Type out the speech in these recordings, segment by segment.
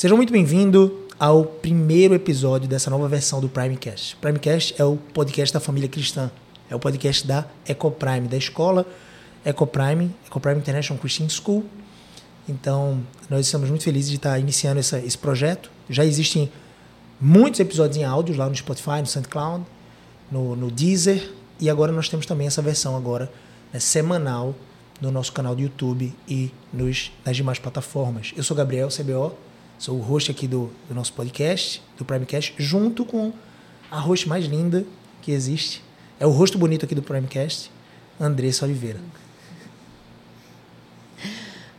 Sejam muito bem-vindos ao primeiro episódio dessa nova versão do Primecast. Primecast é o podcast da família cristã, é o podcast da Ecoprime, da escola Ecoprime, Ecoprime International Christian School. Então, nós estamos muito felizes de estar iniciando essa, esse projeto. Já existem muitos episódios em áudio lá no Spotify, no SoundCloud, no, no Deezer, e agora nós temos também essa versão agora né, semanal no nosso canal do YouTube e nos, nas demais plataformas. Eu sou Gabriel CBO, Sou o host aqui do, do nosso podcast, do Primecast, junto com a host mais linda que existe. É o rosto bonito aqui do Primecast, Andressa Oliveira.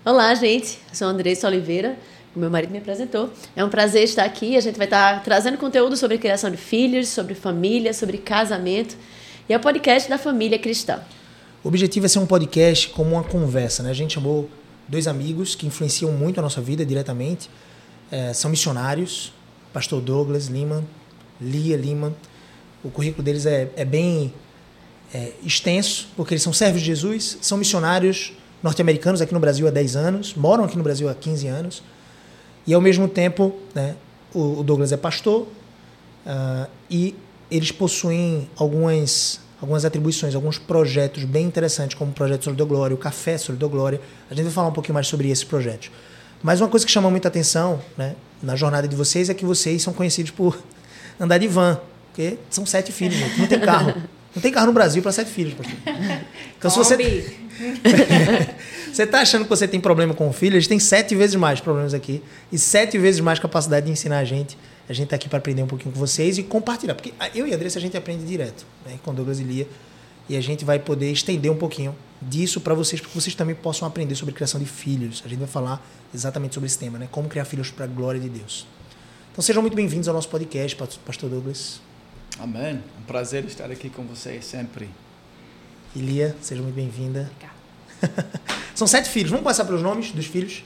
Olá, gente. Eu sou Andressa Oliveira. O meu marido me apresentou. É um prazer estar aqui. A gente vai estar trazendo conteúdo sobre criação de filhos, sobre família, sobre casamento. E é o podcast da família cristã. O objetivo é ser um podcast como uma conversa, né? A gente chamou dois amigos que influenciam muito a nossa vida diretamente é, são missionários, pastor Douglas Lima, Lia Lima. O currículo deles é, é bem é, extenso, porque eles são servos de Jesus, são missionários norte-americanos aqui no Brasil há 10 anos, moram aqui no Brasil há 15 anos, e ao mesmo tempo, né, o, o Douglas é pastor, uh, e eles possuem algumas, algumas atribuições, alguns projetos bem interessantes, como o projeto Solidão Glória, o Café Solidão Glória. A gente vai falar um pouquinho mais sobre esses projetos. Mas uma coisa que chama muita atenção né, na jornada de vocês é que vocês são conhecidos por andar de van, porque são sete filhos, gente, não tem carro. Não tem carro no Brasil para sete filhos, pastor. Então, se você. você está achando que você tem problema com o filho, eles têm sete vezes mais problemas aqui e sete vezes mais capacidade de ensinar a gente. A gente está aqui para aprender um pouquinho com vocês e compartilhar. Porque eu e a Andressa a gente aprende direto, né, com Douglas e Lia. E a gente vai poder estender um pouquinho disso para vocês, para que vocês também possam aprender sobre criação de filhos. A gente vai falar exatamente sobre esse tema, né? Como criar filhos para a glória de Deus. Então sejam muito bem-vindos ao nosso podcast, Pastor Douglas. Amém. Um prazer estar aqui com vocês sempre. Ilia, seja muito bem-vinda. São sete filhos. Vamos passar pelos nomes dos filhos.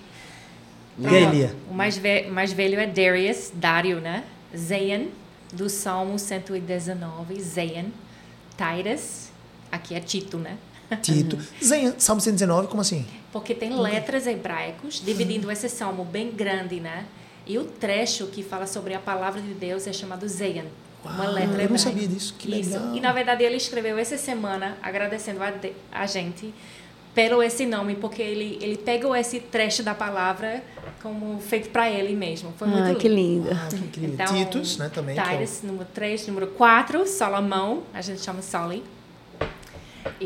E aí, Lia? O mais, ve mais velho é Darius, Dário, né? Zayn, do Salmo 119, Zayn. Titus, aqui é Tito, né? Tito. Salmo 119, como assim? Porque tem letras hebraicos dividindo esse salmo bem grande, né? E o trecho que fala sobre a palavra de Deus é chamado Zeyan. Uma letra hebraica. Eu não sabia disso. Que Isso. Legal. E na verdade ele escreveu essa semana agradecendo a, de, a gente pelo esse nome, porque ele, ele pegou esse trecho da palavra como feito para ele mesmo. Foi muito ah, que lindo. Ah, que incrível. Então, Titus, né, também. Titus, é o... número 3. Número 4, Salomão, a gente chama Soli.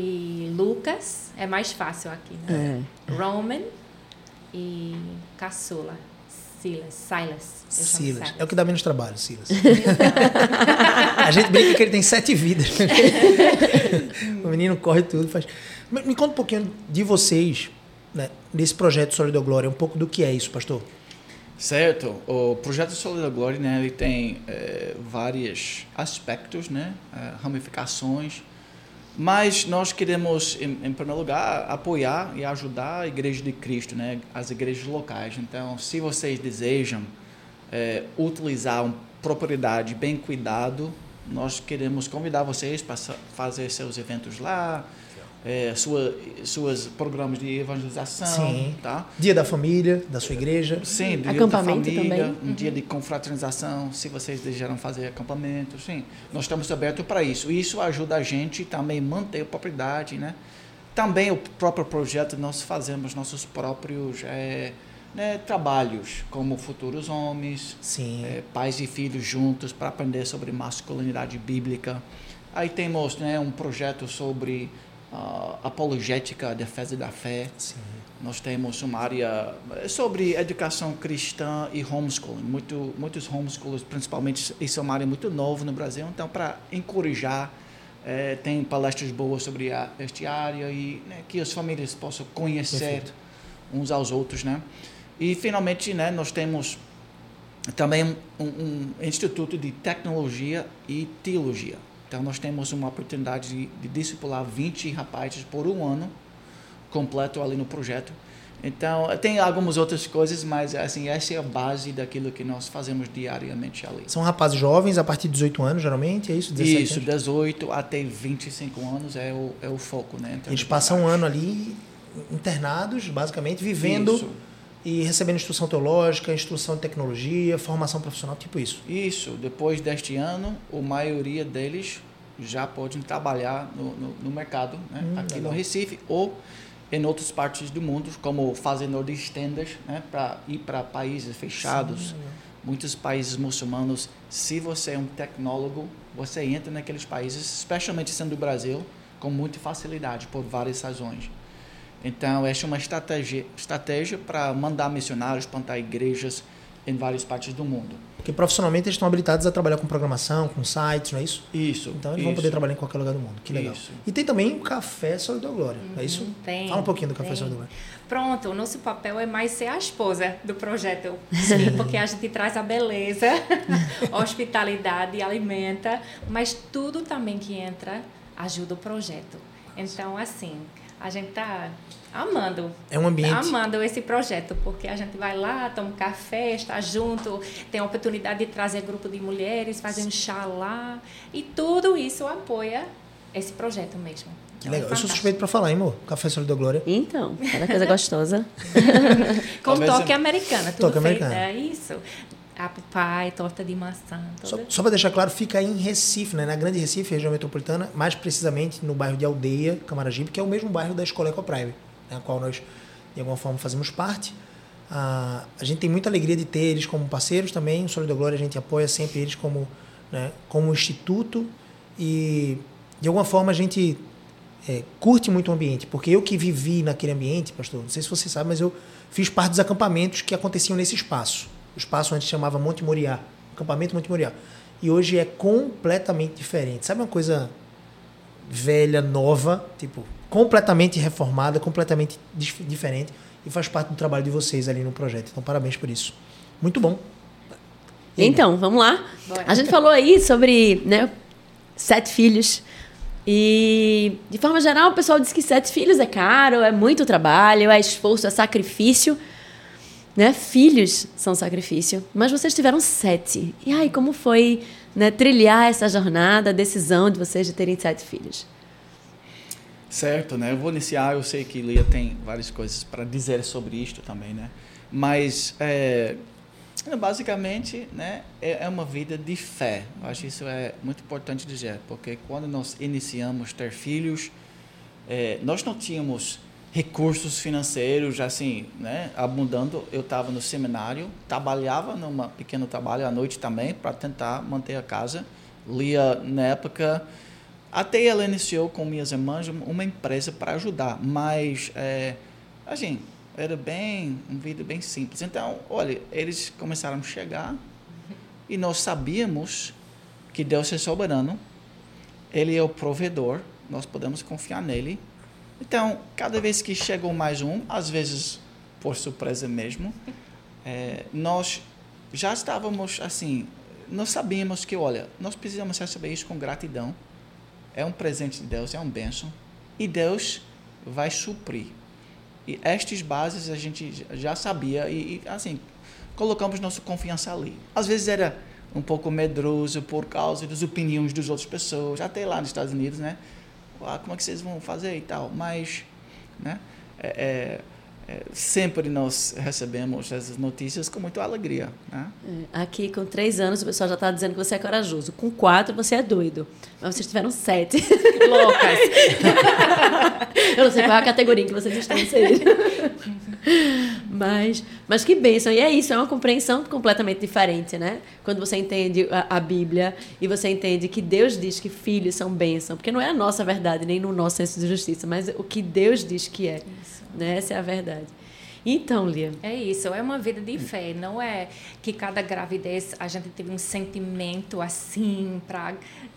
E Lucas é mais fácil aqui, né? É. Roman e Caçula. Silas. Silas. Silas. Silas. É o que dá menos trabalho, Silas. a gente brinca que ele tem sete vidas. o menino corre tudo, faz. Me conta um pouquinho de vocês, né, nesse projeto Solidão Glória, um pouco do que é isso, pastor. Certo. O projeto Solidão Glória, né, ele tem é, vários aspectos, né, é, ramificações mas nós queremos, em, em, primeiro lugar, apoiar e ajudar a Igreja de Cristo, né? as igrejas locais. Então, se vocês desejam é, utilizar uma propriedade bem cuidado, nós queremos convidar vocês para fazer seus eventos lá, é, sua, suas programas de evangelização, Sim. tá? Dia da família, da sua igreja. Sim, dia acampamento da família, também. um uhum. dia de confraternização, se vocês desejaram fazer acampamento, sim. Nós estamos abertos para isso. Isso ajuda a gente também a manter a propriedade, né? Também o próprio projeto nós fazemos nossos próprios é, né, trabalhos, como futuros homens, é, pais e filhos juntos para aprender sobre masculinidade bíblica. Aí temos né, um projeto sobre uh, apologética, a defesa da fé. Sim. Nós temos uma área eh, sobre educação cristã e homeschooling. Muito, muitos homeschoolers, principalmente, isso é uma área muito nova no Brasil. Então, para encorajar, é, tem palestras boas sobre a, esta área e né, que as famílias possam conhecer Perfeito. uns aos outros, né? E finalmente, né, nós temos também um, um instituto de tecnologia e teologia. Então, nós temos uma oportunidade de, de discipular 20 rapazes por um ano completo ali no projeto. Então, tem algumas outras coisas, mas assim, essa é a base daquilo que nós fazemos diariamente ali. São rapazes jovens a partir de 18 anos, geralmente, é isso? 17 isso, anos? 18 até 25 anos é o, é o foco, né? Então, Eles passam um ano ali internados, basicamente, vivendo isso. E recebendo instrução teológica, instrução de tecnologia, formação profissional, tipo isso. Isso. Depois deste ano, a maioria deles já podem trabalhar no, no, no mercado, né? hum, aqui legal. no Recife ou em outras partes do mundo, como fazendo de tendas, né? para ir para países fechados. Sim, Muitos países muçulmanos, se você é um tecnólogo, você entra naqueles países, especialmente sendo do Brasil, com muita facilidade, por várias razões. Então, essa é uma estratégia, estratégia para mandar missionários, plantar igrejas em várias partes do mundo. Porque profissionalmente eles estão habilitados a trabalhar com programação, com sites, não é isso? Isso. Então eles isso. vão poder trabalhar em qualquer lugar do mundo. Que legal. Isso. E tem também o Café Solidão Glória, uhum, é isso? Tem. Fala um pouquinho do Café. Solidão Glória. Pronto, o nosso papel é mais ser a esposa do projeto. Sim, porque a gente traz a beleza, hospitalidade, alimenta, mas tudo também que entra ajuda o projeto. Então, assim, a gente tá amando. É um ambiente. Amando esse projeto, porque a gente vai lá, toma um café, está junto, tem a oportunidade de trazer grupo de mulheres, fazer um chá lá. E tudo isso apoia esse projeto mesmo. Que legal. É Eu sou suspeito para falar, hein, amor? Café Solidão Glória. Então, cada coisa gostosa. Com toque americana, tudo toque feito. americano. É isso. Apple pie, torta de maçã. Só, só para deixar claro, fica em Recife, né? na Grande Recife, região metropolitana, mais precisamente no bairro de Aldeia, Camaragibe, que é o mesmo bairro da Escola Ecoprime, né? a qual nós, de alguma forma, fazemos parte. Ah, a gente tem muita alegria de ter eles como parceiros também. O Solidão Glória, a gente apoia sempre eles como, né, como instituto e, de alguma forma, a gente é, curte muito o ambiente, porque eu que vivi naquele ambiente, pastor, não sei se você sabe, mas eu fiz parte dos acampamentos que aconteciam nesse espaço. O espaço antes chamava Monte Moriá, acampamento Monte Moriá. E hoje é completamente diferente. Sabe uma coisa velha, nova, tipo, completamente reformada, completamente dif diferente e faz parte do trabalho de vocês ali no projeto. Então, parabéns por isso. Muito bom. E aí, Então, vamos lá. Bora. A gente falou aí sobre né, sete filhos. E, de forma geral, o pessoal diz que sete filhos é caro, é muito trabalho, é esforço, é sacrifício. Né? Filhos são sacrifício. Mas vocês tiveram sete. E aí, como foi né, trilhar essa jornada, a decisão de vocês de terem sete filhos? Certo, né? Eu vou iniciar, eu sei que Lia tem várias coisas para dizer sobre isto também, né? Mas, é, basicamente, né, é é uma vida de fé. Eu acho que isso é muito importante dizer, porque quando nós iniciamos ter filhos, é, nós não tínhamos recursos financeiros, assim, né, abundando. Eu estava no seminário, trabalhava num pequeno trabalho à noite também, para tentar manter a casa. Lia, na época, até ela iniciou com minhas irmãs uma empresa para ajudar, mas, é, assim, era bem, uma vida bem simples. Então, olha, eles começaram a chegar e nós sabíamos que Deus é soberano, Ele é o provedor, nós podemos confiar nele. Então, cada vez que chegou mais um, às vezes por surpresa mesmo, é, nós já estávamos assim, nós sabíamos que, olha, nós precisamos receber isso com gratidão. É um presente de Deus, é um bênção. E Deus vai suprir. E estas bases a gente já sabia e, e, assim, colocamos nossa confiança ali. Às vezes era um pouco medroso por causa das opiniões das outras pessoas, até lá nos Estados Unidos, né? Ah, como é que vocês vão fazer e tal. Mas, né? É, é, sempre nós recebemos essas notícias com muita alegria, né? É, Aqui, com três anos, o pessoal já está dizendo que você é corajoso. Com quatro, você é doido. Mas vocês tiveram sete. Loucas. Eu não sei qual é a categoria em que vocês estão inseridos. Mas, mas que bênção. E é isso, é uma compreensão completamente diferente, né? Quando você entende a, a Bíblia e você entende que Deus diz que filhos são bênção. Porque não é a nossa verdade, nem no nosso senso de justiça, mas o que Deus diz que é. Né? Essa é a verdade. Então, Lia. É isso, é uma vida de fé. Não é que cada gravidez a gente teve um sentimento assim, pra,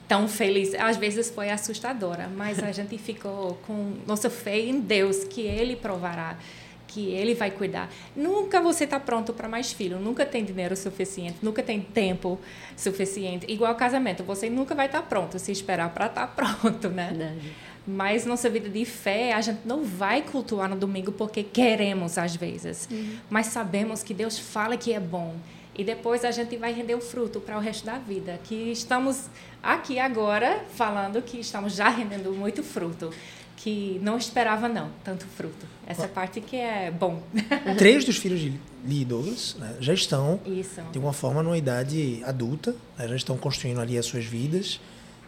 tão feliz. Às vezes foi assustadora, mas a gente ficou com nossa fé em Deus, que Ele provará, que Ele vai cuidar. Nunca você está pronto para mais filho, nunca tem dinheiro suficiente, nunca tem tempo suficiente. Igual casamento, você nunca vai estar pronto se esperar para estar pronto, né? Verdade. Mas nossa vida de fé, a gente não vai cultuar no domingo porque queremos às vezes, mas sabemos que Deus fala que é bom. E depois a gente vai render o fruto para o resto da vida. Que estamos aqui agora falando que estamos já rendendo muito fruto. que não esperava não tanto fruto. Essa parte que é bom. Três dos filhos de Lee Douglas né, já estão Isso. de alguma forma numa idade adulta, né, já estão construindo ali as suas vidas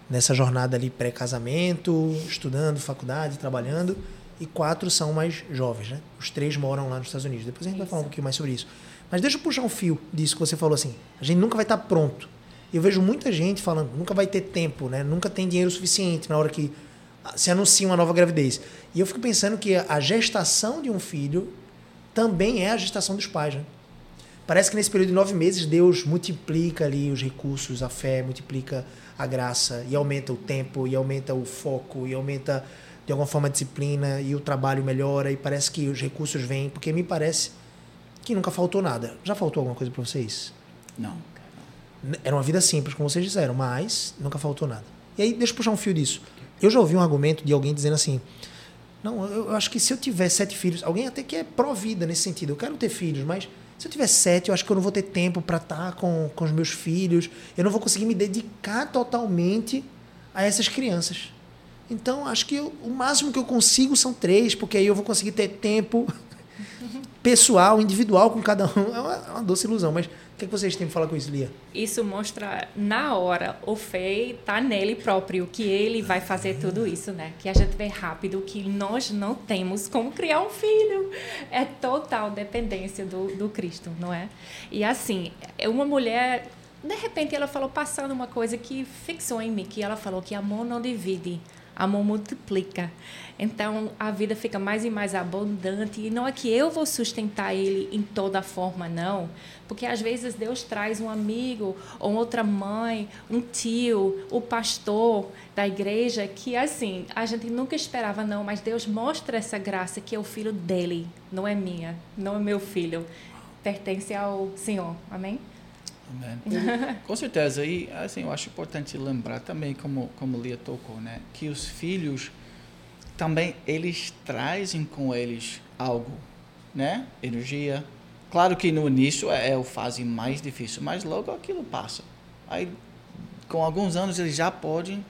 nessa jornada ali pré-casamento, estudando, faculdade, trabalhando, e quatro são mais jovens, né? Os três moram lá nos Estados Unidos. Depois a gente isso. vai falar um pouquinho mais sobre isso. Mas deixa eu puxar um fio disso que você falou assim. A gente nunca vai estar pronto. Eu vejo muita gente falando, nunca vai ter tempo, né? Nunca tem dinheiro suficiente na hora que se anuncia uma nova gravidez. E eu fico pensando que a gestação de um filho também é a gestação dos pais, né? Parece que nesse período de nove meses Deus multiplica ali os recursos, a fé, multiplica a graça e aumenta o tempo e aumenta o foco e aumenta de alguma forma a disciplina e o trabalho melhora e parece que os recursos vêm, porque me parece que nunca faltou nada. Já faltou alguma coisa para vocês? Não. Era uma vida simples, como vocês disseram, mas nunca faltou nada. E aí, deixa eu puxar um fio disso. Eu já ouvi um argumento de alguém dizendo assim: não, eu acho que se eu tiver sete filhos, alguém até que é pró-vida nesse sentido, eu quero ter filhos, mas se eu tiver sete, eu acho que eu não vou ter tempo para estar tá com, com os meus filhos, eu não vou conseguir me dedicar totalmente a essas crianças. Então, acho que eu, o máximo que eu consigo são três, porque aí eu vou conseguir ter tempo pessoal, individual com cada um. É uma, é uma doce ilusão, mas o que, é que vocês têm para falar com isso, Lia? Isso mostra na hora o fé tá nele próprio, que ele vai fazer tudo isso, né? Que a gente vê rápido que nós não temos como criar um filho. É total dependência do, do Cristo, não é? E assim, uma mulher de repente ela falou passando uma coisa que fixou em mim, que ela falou que amor não divide, amor multiplica. Então a vida fica mais e mais abundante. E não é que eu vou sustentar ele em toda forma, não. Porque às vezes Deus traz um amigo, ou outra mãe, um tio, o pastor da igreja, que assim, a gente nunca esperava, não. Mas Deus mostra essa graça que é o filho dele, não é minha, não é meu filho. Pertence ao Senhor. Amém? Amém. Com certeza. E assim, eu acho importante lembrar também, como, como Lia tocou, né? Que os filhos também eles trazem com eles algo, né? Energia. Claro que no início é, é o fase mais difícil, mas logo aquilo passa. Aí, com alguns anos, eles já podem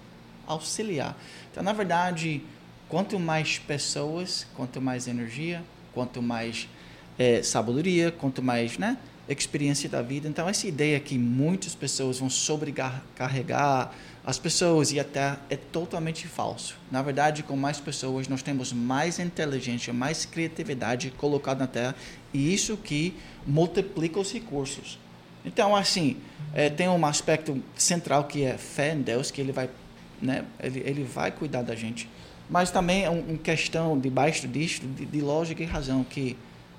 auxiliar. Então, na verdade, quanto mais pessoas, quanto mais energia, quanto mais é, sabedoria, quanto mais, né? Experiência da vida. Então, essa ideia que muitas pessoas vão sobrecarregar as pessoas e até é totalmente falso. Na verdade, com mais pessoas, nós temos mais inteligência, mais criatividade colocada na Terra e isso que multiplica os recursos. Então, assim, é, tem um aspecto central que é fé em Deus, que ele vai, né, ele, ele vai cuidar da gente. Mas também é uma um questão debaixo disso, de, de, lógica e razão, que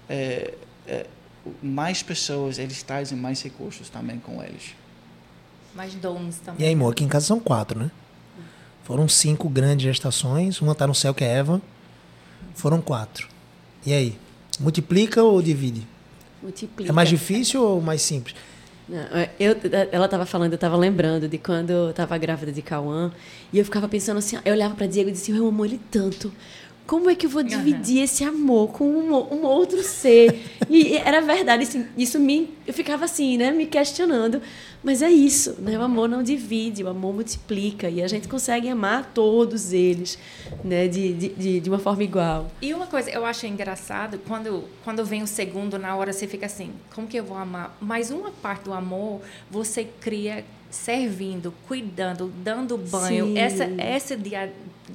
é, é, mais pessoas, eles trazem mais recursos também com eles. Mais dons também. E aí, amor, aqui em casa são quatro, né? Foram cinco grandes gestações, uma está no céu que é Eva. Foram quatro. E aí? Multiplica ou divide? Multiplica. É mais difícil ou mais simples? Não, é, eu, ela estava falando, eu estava lembrando de quando eu estava grávida de Cauã, e eu ficava pensando assim, eu olhava para Diego e disse, eu amo ele tanto como é que eu vou dividir uhum. esse amor com um, um outro ser? e era verdade, assim, isso me, eu ficava assim, né, me questionando. Mas é isso, né? O amor não divide, o amor multiplica e a gente consegue amar todos eles, né, de, de, de uma forma igual. E uma coisa eu acho engraçado, quando, quando vem o segundo, na hora você fica assim, como que eu vou amar? Mas uma parte do amor você cria servindo, cuidando, dando banho, Sim. essa essa dia,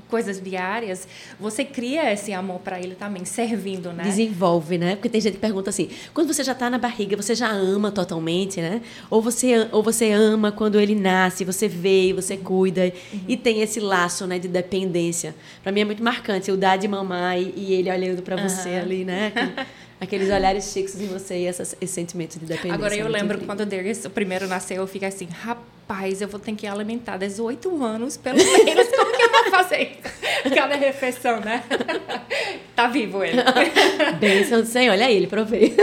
coisas diárias, você cria esse amor para ele também, servindo, né? Desenvolve, né? Porque tem gente que pergunta assim: quando você já está na barriga, você já ama totalmente, né? Ou você ou você ama quando ele nasce, você vê, você cuida uhum. e tem esse laço, né, de dependência. Para mim é muito marcante o dar de mamar e, e ele olhando para uhum. você ali, né? aqueles olhares fixos em você e essa, esse sentimento de dependência. Agora, eu lembro incrível. quando o Derek, o primeiro nasceu, eu fiquei assim, rapaz, eu vou ter que alimentar 18 anos, pelo menos, como que eu vou fazer? Cada refeição, né? tá vivo ele. Bênção do Senhor, olha aí, ele provei.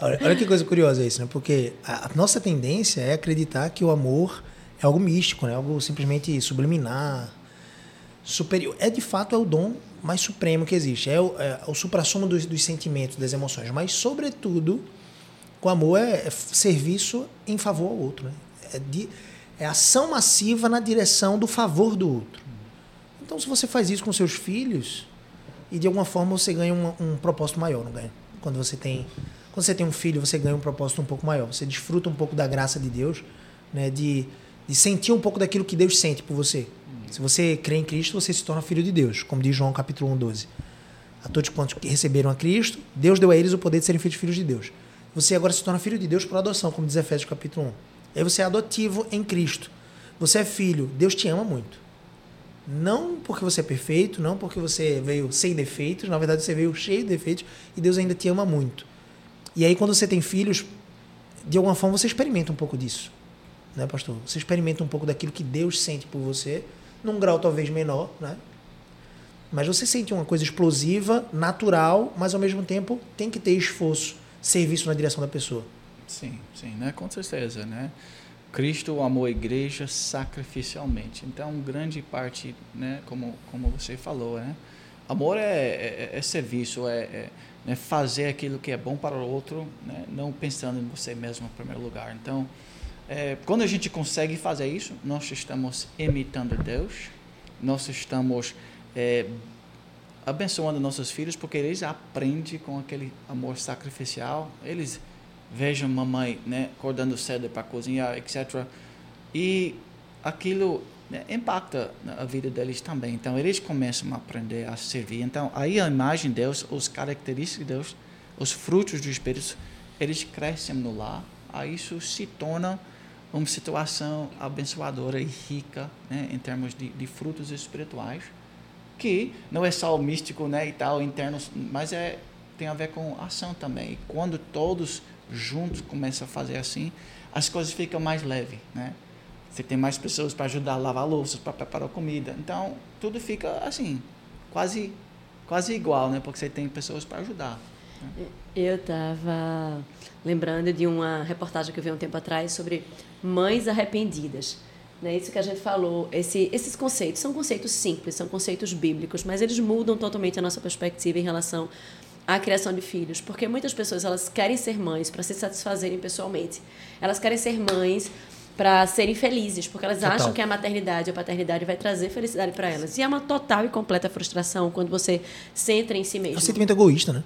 Olha, olha, que coisa curiosa isso, né? Porque a, a, nossa tendência é acreditar que o amor é algo místico, né? Algo simplesmente subliminar, superior. É de fato é o dom mais supremo que existe. É o, é o supra-sumo dos, dos, sentimentos, das emoções. Mas, sobretudo, o amor é, é serviço em favor ao outro. Né? É, de, é ação massiva na direção do favor do outro. Então, se você faz isso com seus filhos, e de alguma forma você ganha um, um propósito maior, não ganha? Quando você tem quando você tem um filho, você ganha um propósito um pouco maior. Você desfruta um pouco da graça de Deus, né? De, de sentir um pouco daquilo que Deus sente por você. Se você crê em Cristo, você se torna filho de Deus, como diz João capítulo 1, 12. A todos quantos que receberam a Cristo, Deus deu a eles o poder de serem feitos filhos de Deus. Você agora se torna filho de Deus por adoção, como diz Efésios capítulo 1. Aí você é adotivo em Cristo. Você é filho. Deus te ama muito. Não porque você é perfeito, não porque você veio sem defeitos, na verdade você veio cheio de defeitos e Deus ainda te ama muito. E aí quando você tem filhos, de alguma forma você experimenta um pouco disso, né, pastor? Você experimenta um pouco daquilo que Deus sente por você, num grau talvez menor, né? Mas você sente uma coisa explosiva, natural, mas ao mesmo tempo tem que ter esforço, serviço na direção da pessoa. Sim, sim, né? Com certeza, né? Cristo amou a igreja sacrificialmente. Então, grande parte, né, como, como você falou, né? Amor é, é, é serviço, é, é né, fazer aquilo que é bom para o outro, né, não pensando em você mesmo em primeiro lugar. Então, é, quando a gente consegue fazer isso, nós estamos imitando Deus, nós estamos é, abençoando nossos filhos, porque eles aprendem com aquele amor sacrificial, eles vejam mamãe né, acordando cedo para cozinhar, etc. E aquilo né, impacta a vida deles também. Então, eles começam a aprender a servir. Então, aí a imagem de Deus, os características de Deus, os frutos do Espírito, eles crescem no lar. Aí isso se torna uma situação abençoadora e rica né, em termos de, de frutos espirituais, que não é só o místico né, e tal, interno, mas é, tem a ver com ação também. E quando todos juntos começam a fazer assim, as coisas ficam mais leves, né? Você tem mais pessoas para ajudar a lavar louças, para preparar comida. Então, tudo fica assim, quase quase igual, né? Porque você tem pessoas para ajudar. Né? Eu estava lembrando de uma reportagem que eu vi um tempo atrás sobre mães arrependidas. Né? Isso que a gente falou, esse, esses conceitos são conceitos simples, são conceitos bíblicos, mas eles mudam totalmente a nossa perspectiva em relação a criação de filhos, porque muitas pessoas elas querem ser mães para se satisfazerem pessoalmente. Elas querem ser mães para serem felizes, porque elas total. acham que a maternidade ou a paternidade vai trazer felicidade para elas. E é uma total e completa frustração quando você centra em si mesmo. É um sentimento egoísta, né?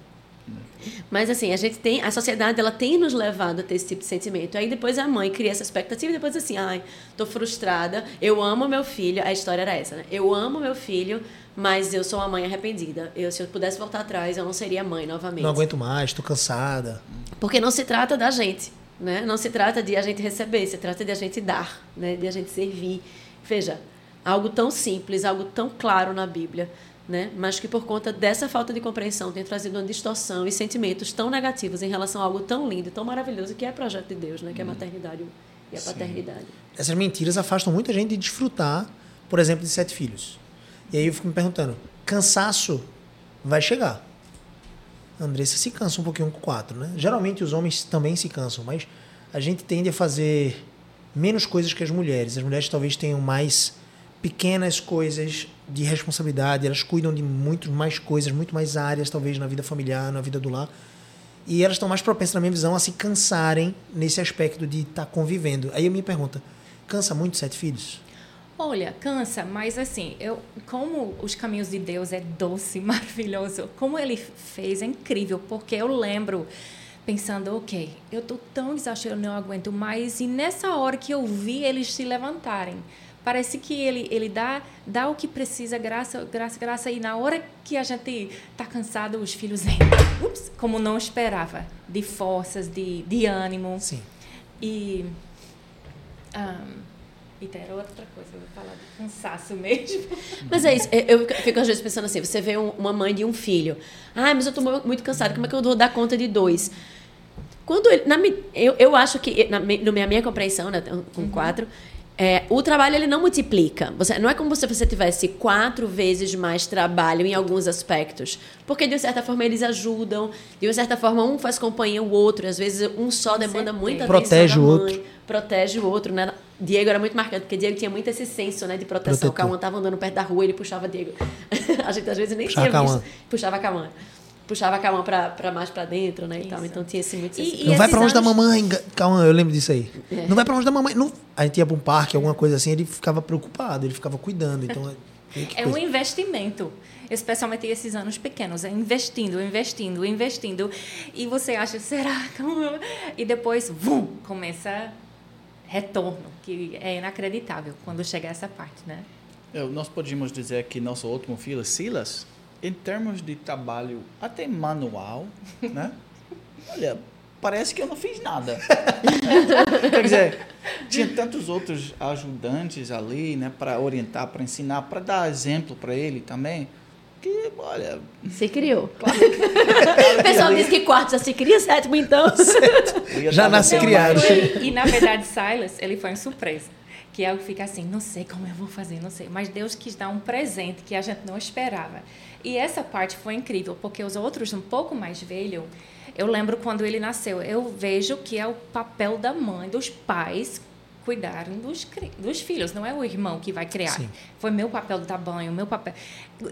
Mas assim, a gente tem, a sociedade ela tem nos levado a ter esse tipo de sentimento. Aí depois a mãe cria essa expectativa e depois assim, ai, tô frustrada, eu amo meu filho. A história era essa, né? Eu amo meu filho, mas eu sou uma mãe arrependida. Eu, se eu pudesse voltar atrás, eu não seria mãe novamente. Não aguento mais, tô cansada. Porque não se trata da gente, né? Não se trata de a gente receber, se trata de a gente dar, né? De a gente servir. Veja, algo tão simples, algo tão claro na Bíblia né? mas que por conta dessa falta de compreensão tem trazido uma distorção e sentimentos tão negativos em relação a algo tão lindo e tão maravilhoso que é o projeto de Deus, né? que é a hum. maternidade e a Sim. paternidade. Essas mentiras afastam muita gente de desfrutar, por exemplo, de sete filhos. E aí eu fico me perguntando, cansaço vai chegar. A Andressa se cansa um pouquinho com quatro, né? Geralmente os homens também se cansam, mas a gente tende a fazer menos coisas que as mulheres. As mulheres talvez tenham mais pequenas coisas de responsabilidade, elas cuidam de muito mais coisas, muito mais áreas, talvez, na vida familiar, na vida do lar. E elas estão mais propensas, na minha visão, a se cansarem nesse aspecto de estar tá convivendo. Aí eu me pergunta, cansa muito sete filhos? Olha, cansa, mas assim, eu, como os caminhos de Deus é doce, maravilhoso, como ele fez é incrível, porque eu lembro pensando, ok, eu estou tão exausta, eu não aguento mais, e nessa hora que eu vi eles se levantarem, Parece que ele, ele dá, dá o que precisa, graça, graça, graça. E na hora que a gente está cansado, os filhos entram. Ups, como não esperava. De forças, de, de ânimo. Sim. E. Um, Eita, era outra coisa, eu vou falar de cansaço mesmo. Mas é isso, eu fico às vezes pensando assim: você vê uma mãe de um filho. Ah, mas eu estou muito cansada, como é que eu vou dar conta de dois? Quando ele, na, eu, eu acho que, na, na minha, minha compreensão, né, com uhum. quatro, é, o trabalho ele não multiplica. Você, não é como se você tivesse quatro vezes mais trabalho em alguns aspectos. Porque, de certa forma, eles ajudam. De uma certa forma, um faz companhia ao outro. Às vezes, um só demanda muita Protege atenção o outro. Protege o outro, né? Diego era muito marcante, porque Diego tinha muito esse senso né, de proteção. Protetor. O Cauã estava andando perto da rua, ele puxava Diego. a gente, às vezes, nem puxava tinha visto. Puxava a Cauã puxava a Cauã pra, pra mais pra dentro, né? E tal. Então tinha esse muito e, e Não vai pra longe anos... da mamãe, Cauã, eu lembro disso aí. É. Não vai pra longe da mamãe. Não... A gente ia pra um parque, alguma coisa assim, ele ficava preocupado, ele ficava cuidando. Então É um investimento especialmente esses anos pequenos, é investindo, investindo, investindo, e você acha, será? E depois, vum, começa retorno, que é inacreditável quando chega essa parte, né? Eu, nós podemos dizer que nosso último filho, Silas, em termos de trabalho até manual, né? Olha, parece que eu não fiz nada. Quer dizer, tinha tantos outros ajudantes ali, né, para orientar, para ensinar, para dar exemplo para ele também que, olha. Se criou. Claro. o pessoal diz que quarto já se cria, sétimo então. já nasce criado. E na verdade, Silas, ele foi uma surpresa. Que é algo que fica assim, não sei como eu vou fazer, não sei. Mas Deus quis dar um presente que a gente não esperava. E essa parte foi incrível, porque os outros, um pouco mais velhos, eu lembro quando ele nasceu, eu vejo que é o papel da mãe, dos pais, cuidarem dos, dos filhos, não é o irmão que vai criar. Sim. Foi meu papel do tabanho, meu papel.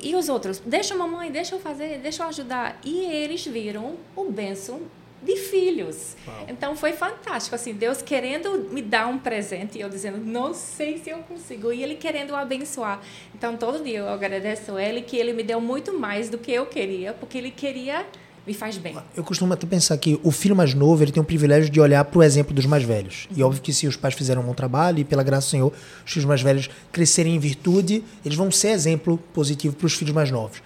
E os outros, deixa a mamãe, deixa eu fazer, deixa eu ajudar. E eles viram o benção de filhos. Uau. Então foi fantástico, assim, Deus querendo me dar um presente e eu dizendo, não sei se eu consigo, e Ele querendo abençoar. Então todo dia eu agradeço a Ele que Ele me deu muito mais do que eu queria, porque Ele queria me faz bem. Eu costumo até pensar que o filho mais novo ele tem o privilégio de olhar para o exemplo dos mais velhos. Uhum. E óbvio que se os pais fizeram um bom trabalho e pela graça do Senhor, os filhos mais velhos crescerem em virtude, eles vão ser exemplo positivo para os filhos mais novos.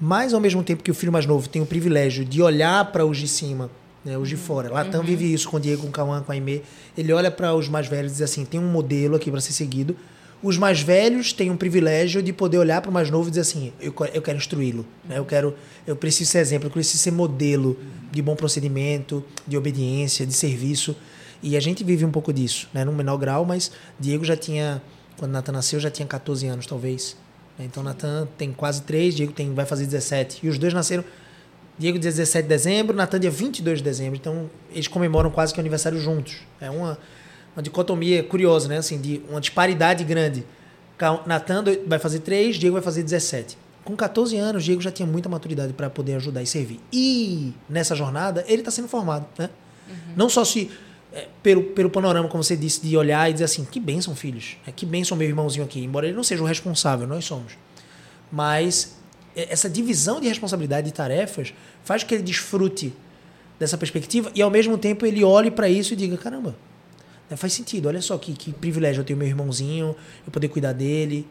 Mas ao mesmo tempo que o filho mais novo tem o privilégio de olhar para os de cima, né, os de fora. Latam uhum. vive isso com o Diego, com o Cauã, com a Aimee. Ele olha para os mais velhos e diz assim: tem um modelo aqui para ser seguido os mais velhos têm um privilégio de poder olhar para o mais novo e dizer assim: eu, eu quero instruí-lo, né? eu quero, eu preciso ser exemplo, eu preciso ser modelo de bom procedimento, de obediência, de serviço. E a gente vive um pouco disso, né? num menor grau, mas Diego já tinha, quando Natan nasceu, já tinha 14 anos, talvez. Então Natan tem quase 3, Diego tem, vai fazer 17. E os dois nasceram. Diego dia 17 de dezembro, Natan dia 22 de dezembro. Então eles comemoram quase que o aniversário juntos. É uma uma dicotomia curiosa, né? Assim, de uma disparidade grande. Natan vai fazer 3, Diego vai fazer 17. Com 14 anos, Diego já tinha muita maturidade para poder ajudar e servir. E nessa jornada, ele está sendo formado, né? Uhum. Não só se é, pelo, pelo panorama, como você disse, de olhar e dizer assim, que bênção, filhos. É, que bênção meu irmãozinho aqui. Embora ele não seja o responsável, nós somos. Mas essa divisão de responsabilidade e tarefas faz que ele desfrute dessa perspectiva e, ao mesmo tempo, ele olhe para isso e diga, caramba, é, faz sentido. Olha só que, que privilégio eu tenho meu irmãozinho, eu poder cuidar dele.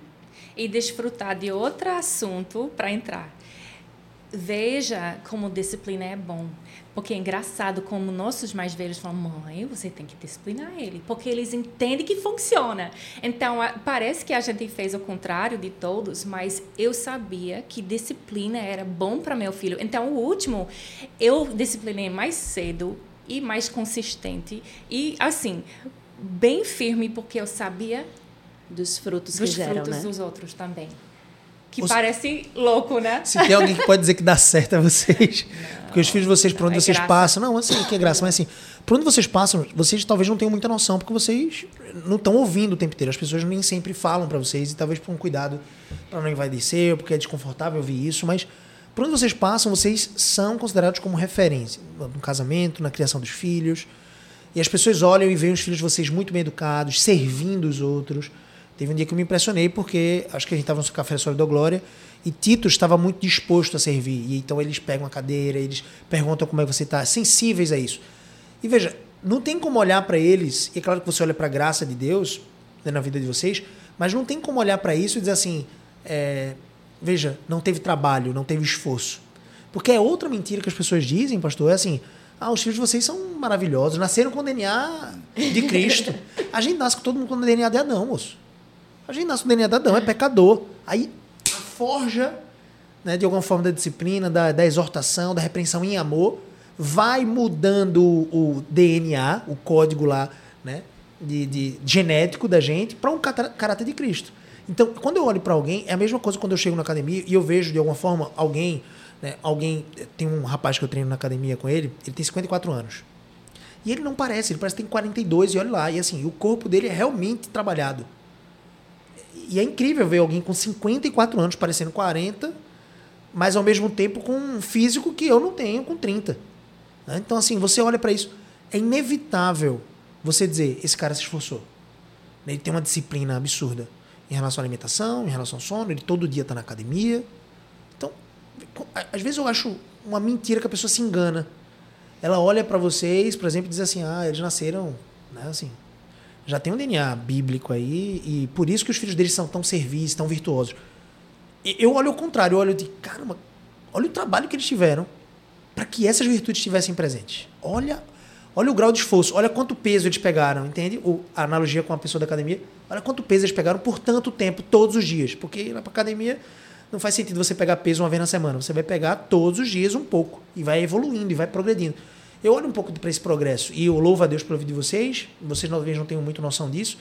E desfrutar de outro assunto para entrar. Veja como disciplina é bom. Porque é engraçado como nossos mais velhos falam, mãe, você tem que disciplinar ele. Porque eles entendem que funciona. Então, parece que a gente fez o contrário de todos, mas eu sabia que disciplina era bom para meu filho. Então, o último, eu disciplinei mais cedo e mais consistente e assim bem firme porque eu sabia dos frutos dos que geram, frutos né? dos outros também. Que os... parece louco, né? Se tem alguém que pode dizer que dá certo a vocês. Não, porque os filhos de vocês, por onde é vocês graça. passam. Não, assim, que é graça, mas assim, por onde vocês passam, vocês talvez não tenham muita noção, porque vocês não estão ouvindo o tempo inteiro. As pessoas nem sempre falam para vocês, e talvez por um cuidado para não ou porque é desconfortável ouvir isso, mas por onde vocês passam, vocês são considerados como referência no casamento, na criação dos filhos. E as pessoas olham e veem os filhos de vocês muito bem educados, servindo os outros. Teve um dia que eu me impressionei porque acho que a gente estava no café Sólido da Glória e Tito estava muito disposto a servir. E então eles pegam a cadeira, eles perguntam como é que você está, sensíveis a isso. E veja, não tem como olhar para eles, e é claro que você olha para a graça de Deus né, na vida de vocês, mas não tem como olhar para isso e dizer assim, é, Veja, não teve trabalho, não teve esforço. Porque é outra mentira que as pessoas dizem, pastor, é assim: ah, os filhos de vocês são maravilhosos, nasceram com o DNA de Cristo. A gente nasce com todo mundo com o DNA de Adão, moço. A gente nasce com DNA de Adão, é pecador. Aí forja, né, de alguma forma, da disciplina, da, da exortação, da repreensão em amor, vai mudando o, o DNA, o código lá, né, de, de genético da gente, para um caráter de Cristo. Então, quando eu olho para alguém, é a mesma coisa quando eu chego na academia e eu vejo de alguma forma alguém, né, alguém, tem um rapaz que eu treino na academia com ele, ele tem 54 anos. E ele não parece, ele parece que tem 42 e olha lá, e assim, o corpo dele é realmente trabalhado. E é incrível ver alguém com 54 anos parecendo 40, mas ao mesmo tempo com um físico que eu não tenho com 30. Né? Então, assim, você olha para isso, é inevitável você dizer: esse cara se esforçou. Ele tem uma disciplina absurda. em relação à alimentação, em relação ao sono, ele todo dia está na academia. Então, às vezes eu acho uma mentira que a pessoa se engana. Ela olha para vocês, por exemplo, e diz assim: ah, eles nasceram, né, assim, já tem um DNA bíblico aí, e por isso que os filhos deles são tão servis, tão virtuosos. Eu olho o contrário, eu olho de caramba, olha o trabalho que eles tiveram para que essas virtudes estivessem presentes. Olha, olha o grau de esforço, olha quanto peso eles pegaram, entende? A analogia com a pessoa da academia, olha quanto peso eles pegaram por tanto tempo, todos os dias. Porque na academia não faz sentido você pegar peso uma vez na semana, você vai pegar todos os dias um pouco e vai evoluindo e vai progredindo. Eu olho um pouco para esse progresso e eu louvo a Deus pelo vídeo de vocês. Vocês talvez não tenham muito noção disso.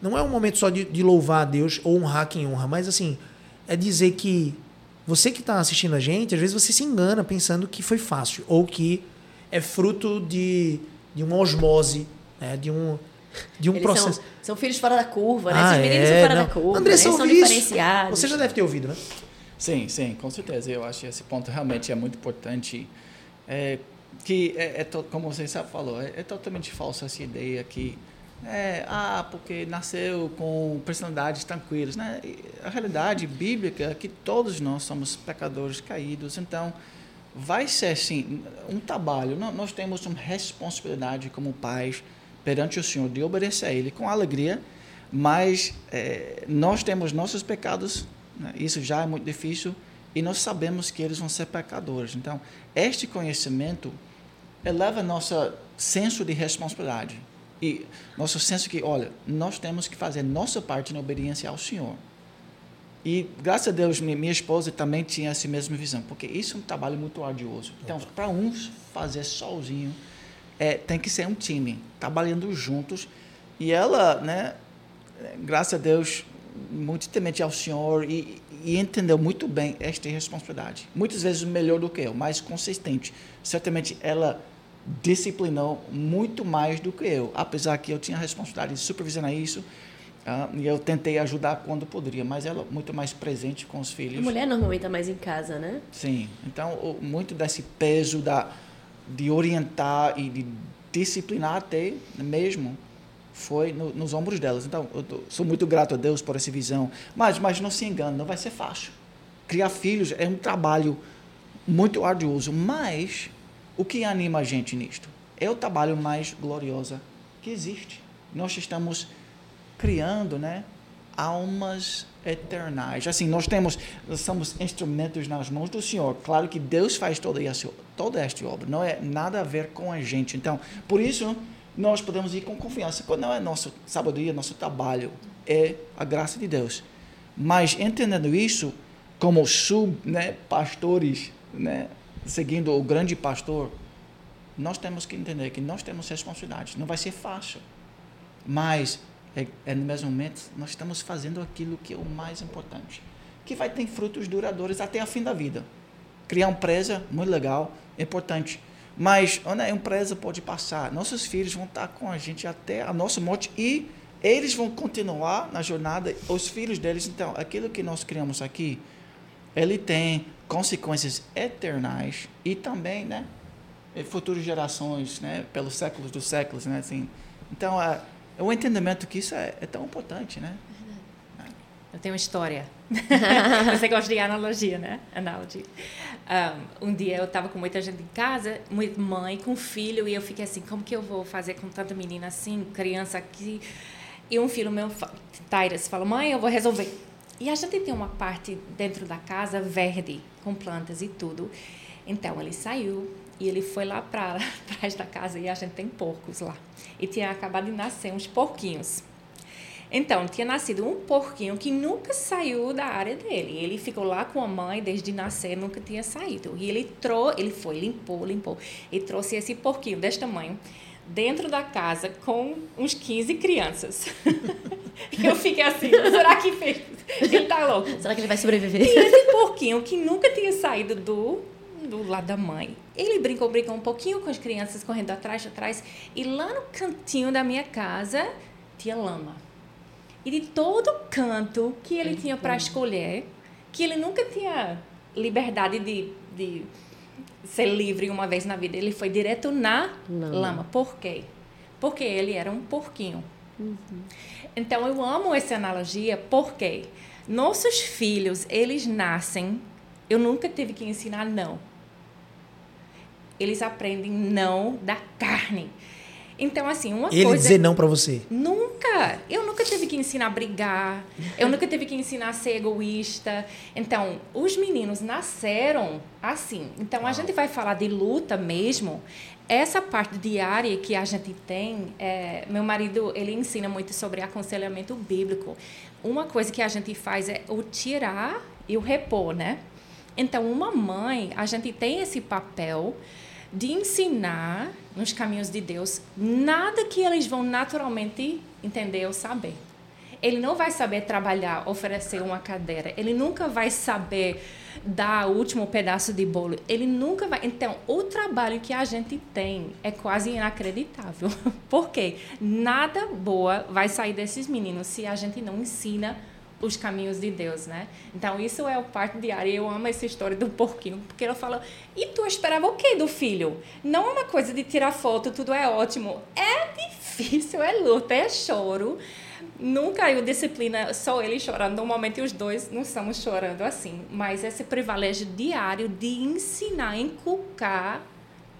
Não é um momento só de, de louvar a Deus ou honrar quem honra, mas assim, é dizer que você que está assistindo a gente, às vezes você se engana pensando que foi fácil ou que é fruto de, de uma osmose, né? de um, de um Eles processo. São, são, filhos fora da curva, né? Ah, Esses meninos é, são fora não. da curva. Andressa, né? São isso. diferenciados. Você já deve ter ouvido, né? Sim, sim, com certeza. Eu acho que esse ponto realmente é muito importante. É, que é, é como você sabe falou, é, é, totalmente falsa essa ideia que é, ah, porque nasceu com personalidades tranquilas, né? A realidade bíblica é que todos nós somos pecadores caídos, então vai ser assim um trabalho. Nós temos uma responsabilidade como pais perante o Senhor de obedecer a Ele com alegria, mas é, nós temos nossos pecados, né? isso já é muito difícil e nós sabemos que eles vão ser pecadores. Então, este conhecimento eleva nosso senso de responsabilidade e nosso senso que, olha, nós temos que fazer nossa parte na obediência ao Senhor. E graças a Deus, minha esposa também tinha essa mesma visão, porque isso é um trabalho muito arduoso. Então, para uns fazer sozinho, é, tem que ser um time, trabalhando juntos. E ela, né, graças a Deus, muito temente ao Senhor e, e, entendeu muito bem esta responsabilidade. Muitas vezes melhor do que eu, mais consistente. Certamente ela disciplinou muito mais do que eu, apesar que eu tinha a responsabilidade de supervisionar isso. Uh, e eu tentei ajudar quando poderia, mas ela muito mais presente com os filhos. A mulher normalmente está mais em casa, né? Sim. Então, o, muito desse peso da, de orientar e de disciplinar até mesmo foi no, nos ombros delas. Então, eu tô, sou muito grato a Deus por essa visão. Mas, mas não se engane, não vai ser fácil. Criar filhos é um trabalho muito arduoso, mas o que anima a gente nisto? É o trabalho mais glorioso que existe. Nós estamos criando, né, almas eternais. Assim, nós temos, nós somos instrumentos nas mãos do Senhor. Claro que Deus faz toda essa, toda esta obra, não é nada a ver com a gente. Então, por isso, nós podemos ir com confiança. Quando não é nosso sabedoria, nosso trabalho, é a graça de Deus. Mas entendendo isso, como sub, né, pastores, né, seguindo o grande pastor, nós temos que entender que nós temos responsabilidade. Não vai ser fácil, mas é, é, no mesmo momento nós estamos fazendo aquilo que é o mais importante, que vai ter frutos duradouros até a fim da vida. Criar uma empresa, muito legal, é importante. Mas onde a empresa pode passar, nossos filhos vão estar com a gente até a nossa morte e eles vão continuar na jornada, os filhos deles. Então, aquilo que nós criamos aqui, ele tem consequências eternais e também, né, futuras gerações, né, pelos séculos dos séculos, né, assim. Então, é, é o entendimento que isso é, é tão importante, né? Eu tenho uma história. Você gosta de analogia, né? Analogy. Um, um dia eu estava com muita gente em casa, muita mãe com filho, e eu fiquei assim, como que eu vou fazer com tanta menina assim, criança aqui? E um filho meu, Tyrus, falou, mãe, eu vou resolver. E a gente tem uma parte dentro da casa verde, com plantas e tudo. Então ele saiu e ele foi lá para trás da casa e a gente tem porcos lá. E tinha acabado de nascer uns porquinhos. Então, tinha nascido um porquinho que nunca saiu da área dele. Ele ficou lá com a mãe desde nascer, nunca tinha saído. E ele trouxe, ele foi, limpou, limpou, e trouxe esse porquinho deste tamanho dentro da casa com uns 15 crianças. eu fiquei assim, será que fez? Ele tá louco. Será que ele vai sobreviver? E esse porquinho que nunca tinha saído do do lado da mãe. Ele brincou, brincou um pouquinho com as crianças correndo atrás, atrás, e lá no cantinho da minha casa tinha lama. E de todo canto que ele tinha para escolher, que ele nunca tinha liberdade de, de ser livre uma vez na vida, ele foi direto na lama. lama. Por quê? Porque ele era um porquinho. Uhum. Então eu amo essa analogia porque nossos filhos, eles nascem, eu nunca tive que ensinar não. Eles aprendem não da carne. Então, assim, uma Ele coisa. dizer não para você. Nunca. Eu nunca tive que ensinar a brigar. Eu nunca tive que ensinar a ser egoísta. Então, os meninos nasceram assim. Então, a gente vai falar de luta mesmo. Essa parte diária que a gente tem, é, meu marido ele ensina muito sobre aconselhamento bíblico. Uma coisa que a gente faz é o tirar e o repor, né? Então, uma mãe, a gente tem esse papel de ensinar nos caminhos de Deus nada que eles vão naturalmente entender ou saber. Ele não vai saber trabalhar, oferecer uma cadeira. Ele nunca vai saber dar o último pedaço de bolo. Ele nunca vai. Então, o trabalho que a gente tem é quase inacreditável. Por quê? Nada boa vai sair desses meninos se a gente não ensina os caminhos de Deus, né? Então, isso é o parte diária. Eu amo essa história do porquinho, porque ela fala: e tu esperava o quê do filho? Não é uma coisa de tirar foto, tudo é ótimo. É difícil, é luta, é choro. Nunca eu disciplina só ele chorando. Normalmente os dois não estamos chorando assim. Mas esse privilégio diário de ensinar, inculcar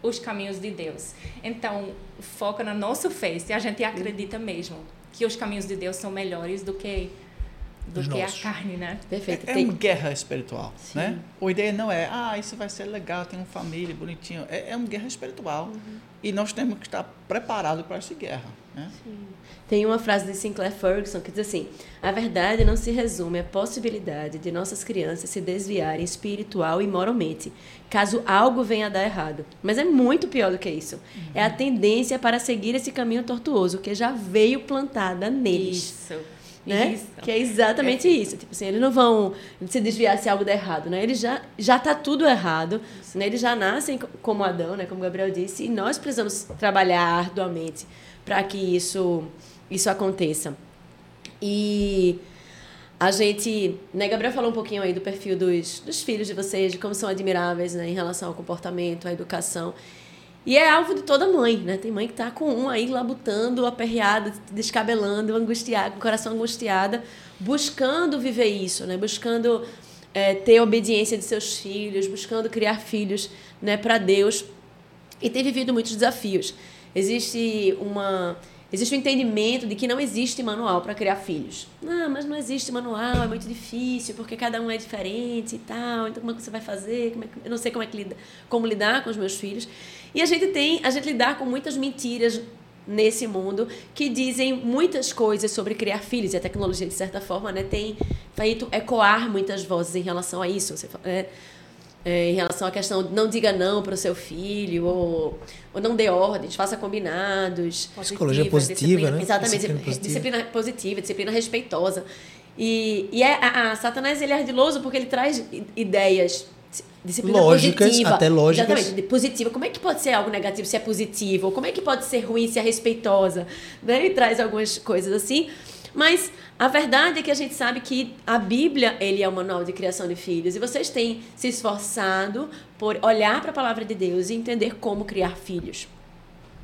os caminhos de Deus. Então, foca no nosso face. A gente acredita mesmo que os caminhos de Deus são melhores do que do Os que nossos. a carne, né? Perfeito. É Tem- uma guerra espiritual, né? A ideia não é, ah, isso vai ser legal, tem uma família bonitinho. É, é uma guerra espiritual. Uhum. E nós temos que estar preparados para essa guerra, né? Tem uma frase de Sinclair Ferguson que diz assim: A verdade não se resume à possibilidade de nossas crianças se desviarem espiritual e moralmente, caso algo venha a dar errado. Mas é muito pior do que isso. É a tendência para seguir esse caminho tortuoso que já veio plantada neles. Isso. Né? Isso. Que é exatamente isso. Tipo assim, eles não vão se desviar se algo der errado, né? Eles já já tá tudo errado, né? Eles já nascem co- como Adão, né? Como Gabriel disse, e nós precisamos trabalhar arduamente para que isso isso aconteça. E a gente, né, Gabriel falou um pouquinho aí do perfil dos, dos filhos de vocês, de como são admiráveis, né, em relação ao comportamento, à educação. E é alvo de toda mãe, né? Tem mãe que tá com um aí labutando, aperreada, descabelando, angustiada, com o coração angustiada, buscando viver isso, né? Buscando é, ter obediência de seus filhos, buscando criar filhos, né, para Deus. E tem vivido muitos desafios. Existe uma existe um entendimento de que não existe manual para criar filhos. Não, mas não existe manual, é muito difícil, porque cada um é diferente e tal. Então como é que você vai fazer? Como é que- eu não sei como é que lida, como lidar com os meus filhos. E a gente tem, a gente lidar com muitas mentiras nesse mundo que dizem muitas coisas sobre criar filhos e a tecnologia de certa forma, né, tem feito ecoar muitas vozes em relação a isso. Você, é, é, em relação à questão de não diga não para o seu filho, ou, ou não dê ordens, faça combinados. Psicologia Positiva, positiva, disciplina. né? Exatamente, Disciplina disciplina, positiva. positiva, disciplina respeitosa. E, e é, a, a Satanás ele é ardiloso porque ele traz ideias, disciplina Lógicas, positiva. até lógicas. Exatamente, positiva. Como é que pode ser algo negativo se é positivo? Ou como é que pode ser ruim se é respeitosa? Né? Ele traz algumas coisas assim. Mas a verdade é que a gente sabe que a Bíblia ele é o manual de criação de filhos. E vocês têm se esforçado por olhar para a palavra de Deus e entender como criar filhos.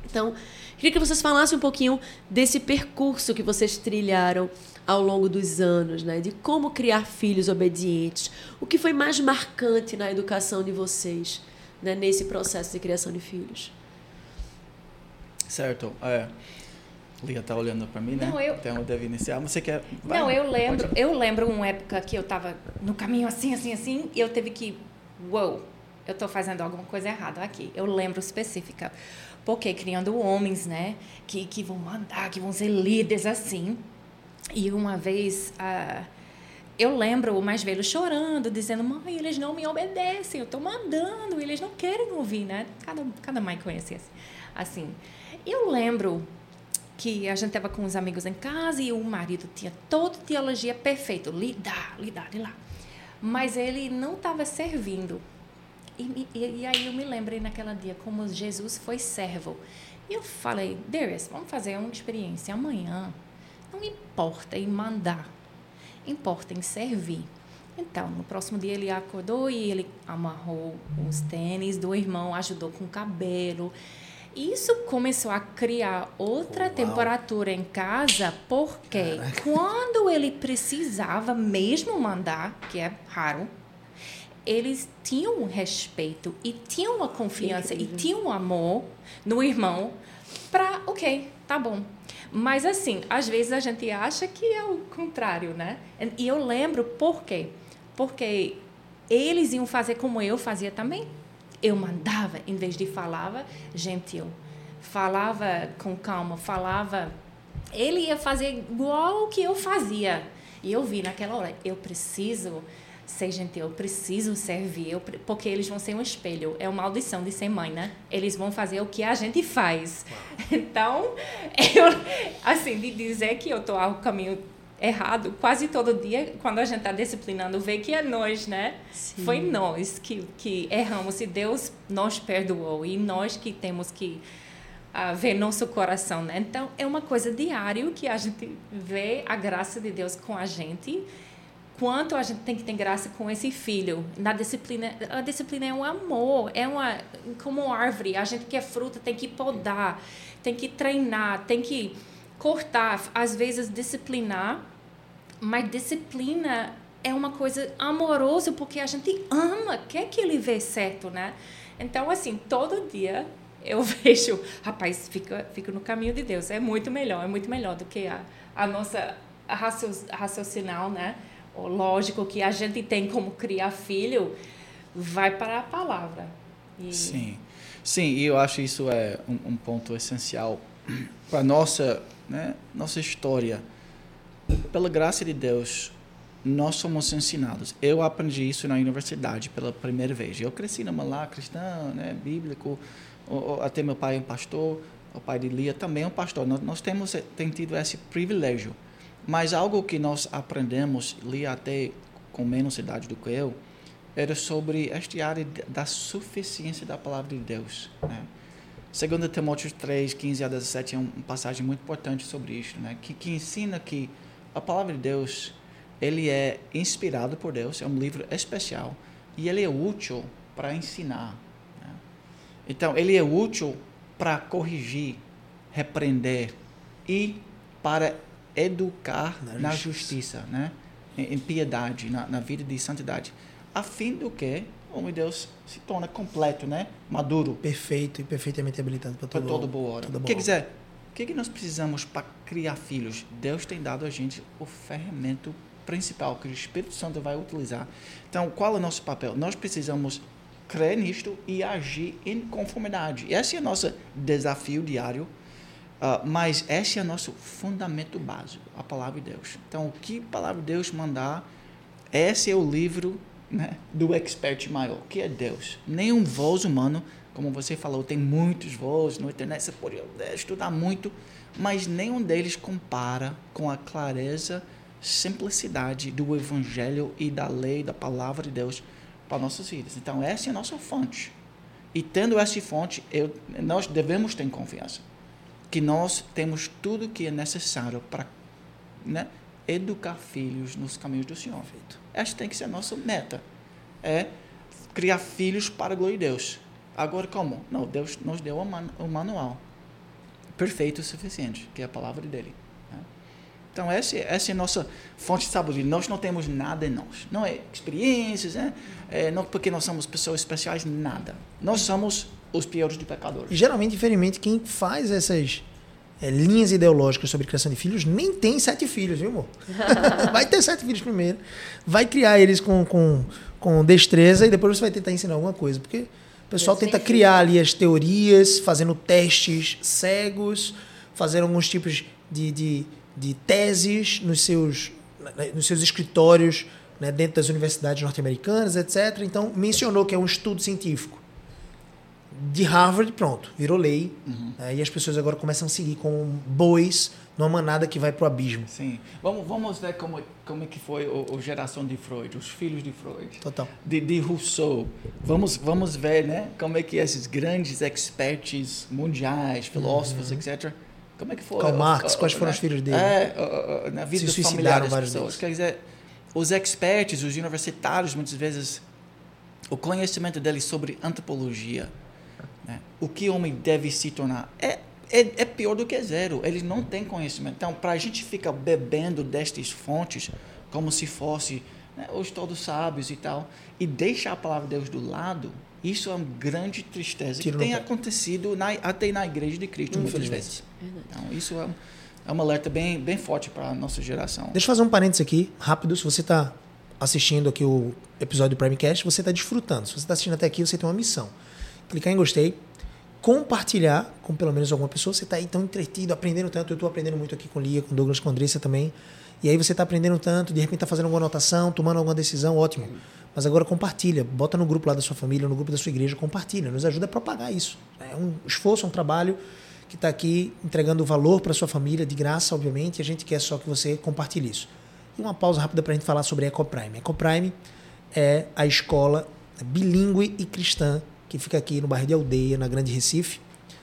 Então, queria que vocês falassem um pouquinho desse percurso que vocês trilharam ao longo dos anos, né? De como criar filhos obedientes. O que foi mais marcante na educação de vocês, né? Nesse processo de criação de filhos. Certo. É. Lia tá olhando para mim, né? Não, eu- Então eu devo iniciar. Você quer. vai? Não, eu lembro, Pode. eu lembro uma época que eu tava no caminho assim, assim, assim, e eu teve que, uou, eu tô fazendo alguma coisa errada aqui. Eu lembro específica. Porque criando homens, né, que, que vão mandar, que vão ser líderes assim. E uma vez, ah, eu lembro o mais velho chorando, dizendo, mãe, eles não me obedecem, eu tô mandando, eles não querem ouvir, né? Cada, cada mãe conhece assim. assim. Eu lembro que a gente estava com os amigos em casa e o marido tinha toda teologia perfeita, lidar, lidar, de lá. Mas ele não estava servindo. E, e, e aí eu me lembrei naquela dia como Jesus foi servo. E eu falei, Darius, vamos fazer uma experiência amanhã. Não importa em mandar, importa em servir. Então, no próximo dia ele acordou e ele amarrou os tênis do irmão, ajudou com o cabelo. Isso começou a criar outra Uau. temperatura em casa, porque quando ele precisava mesmo mandar, que é raro, eles tinham um respeito e tinham uma confiança e tinham um amor no irmão para, ok, tá bom. Mas assim, às vezes a gente acha que é o contrário, né? E eu lembro por quê? Porque eles iam fazer como eu fazia também. Eu mandava, em vez de falava gentil, falava com calma, falava. Ele ia fazer igual o que eu fazia. E eu vi naquela hora, eu preciso ser gentil, eu preciso servir, eu, porque eles vão ser um espelho. É uma maldição de ser mãe, né? Eles vão fazer o que a gente faz. Então, eu, assim, de dizer que eu estou ao caminho errado, quase todo dia, quando a gente está disciplinando, vê que é nós, né? Sim. Foi nós que, que erramos e Deus nos perdoou e nós que temos que ah, ver nosso coração, né? Então, é uma coisa diária que a gente vê a graça de Deus com a gente quanto a gente tem que ter graça com esse filho na disciplina a disciplina é um amor é uma como árvore a gente quer fruta tem que podar tem que treinar tem que cortar às vezes disciplinar mas disciplina é uma coisa amorosa porque a gente ama quer que ele vê certo né? Então assim todo dia eu vejo rapaz fica fica no caminho de Deus. É muito melhor é muito melhor do que a, a nossa racio- raciocinal né? O lógico que a gente tem como criar filho vai para a palavra. E Sim, sim, e eu acho isso é um, um ponto essencial para nossa, né, nossa história. Pela graça de Deus, nós somos ensinados. Eu aprendi isso na universidade pela primeira vez. Eu cresci numa lá cristã, né, bíblico. Até meu pai é um pastor, o pai de Lia também é um pastor. Nós, temos tem tido esse privilégio. Mas algo que nós aprendemos, Lia até com menos idade do que eu, era sobre esta área da suficiência da palavra de Deus. Né? Segundo Timóteo 3, 15 a 17 é um- uma passagem muito importante sobre isso, né? que, que ensina que a palavra de Deus ele é inspirado por Deus, é um livro especial e ele é útil para ensinar. né? Então, ele é útil para corrigir, repreender e para educar Na na, justiça. justiça, né? em, em piedade, na, na vida de santidade, a fim do que o homem de Deus se torna completo, né? maduro, Perfeito e perfeitamente habilitado para todo toda boa hora. toda boa Quer obra. dizer, o que, que nós precisamos para criar filhos? Deus tem dado a gente o ferramenta principal que o Espírito Santo vai utilizar. Então, qual é o nosso papel? Nós precisamos crer nisto e agir em conformidade. Esse é o nosso desafio diário, ah, mas esse é o nosso fundamento básico, a palavra de Deus. Então, o que a palavra de Deus mandar, esse é o livro né, do expert maior, que é Deus. Nenhum voz humano, como você falou, tem muitos voos na internet, você pode estudar muito, mas nenhum deles compara com a clareza, simplicidade do evangelho e da lei, da palavra de Deus para nossas vidas. Então, essa é a nossa fonte. E tendo essa fonte, eu, nós devemos ter confiança que nós temos tudo que é necessário para né, educar filhos nos caminhos do Senhor. Essa tem que ser a nossa meta. É criar filhos para a glória de Deus. Agora, como? Não, Deus nos deu um man- manual perfeito e suficiente, que é a palavra dele. né? Então, essa, essa é a nossa fonte de sabedoria. Nós não temos nada em nós. Não é experiências, né? É, não porque nós somos pessoas especiais, nada. Nós somos os piores de pecadores. E geralmente, infelizmente, quem faz essas é, linhas ideológicas sobre criação de filhos nem tem sete filhos, viu, amor? vai ter sete filhos primeiro, vai criar eles com, com, com destreza e depois você vai tentar ensinar alguma coisa. Porque o pessoal tenta filho. criar ali as teorias, fazendo testes cegos, fazendo alguns tipos de, de, de teses nos seus, nos seus escritórios né, dentro das universidades norte-americanas, etc. Então, mencionou que é um estudo científico de Harvard, pronto, virou lei. né, e as pessoas agora começam a seguir com bois numa manada que vai pro abismo. Sim. Vamos, vamos ver como, como é que foi o, o geração de Freud, os filhos de Freud. Total. De, de Rousseau. Vamos, vamos ver, né? Como é que esses grandes experts mundiais, filósofos, etc. Como é que foi? Uhum. Karl Marx, quais foram né? os filhos dele? É, na vida Se suicidaram vários pessoas. deles. Quer dizer, os experts, os universitários, muitas vezes, o conhecimento deles sobre antropologia, Né? O que o homem deve se tornar é, é, é pior do que zero. Ele não tem conhecimento. Então, para a gente ficar bebendo destas fontes como se fosse né, os todos sábios e tal, e deixar a palavra de Deus do lado, isso é uma grande tristeza Tiro que tem acontecido na, até na igreja de Cristo muitas vezes. Então, isso é, é uma alerta bem, bem forte para a nossa geração. Deixa eu fazer um parênteses aqui, rápido. Se você está assistindo aqui o episódio do Primecast, você está desfrutando. Se você está assistindo até aqui, você tem uma missão. Clicar em gostei, compartilhar com pelo menos alguma pessoa. Você está aí tão entretido, aprendendo tanto. Eu estou aprendendo muito aqui com Lia, com Douglas, com Andressa também. E aí você está aprendendo tanto, de repente está fazendo alguma anotação, tomando alguma decisão, ótimo. Mas agora compartilha, bota no grupo lá da sua família, no grupo da sua igreja, compartilha, nos ajuda a propagar isso. É um esforço, um trabalho que está aqui entregando valor para sua família, de graça, obviamente, e a gente quer só que você compartilhe isso. E uma pausa rápida para a gente falar sobre EcoPrime. EcoPrime é a escola bilíngue e cristã que fica aqui no bairro de Aldeia, na Grande Recife,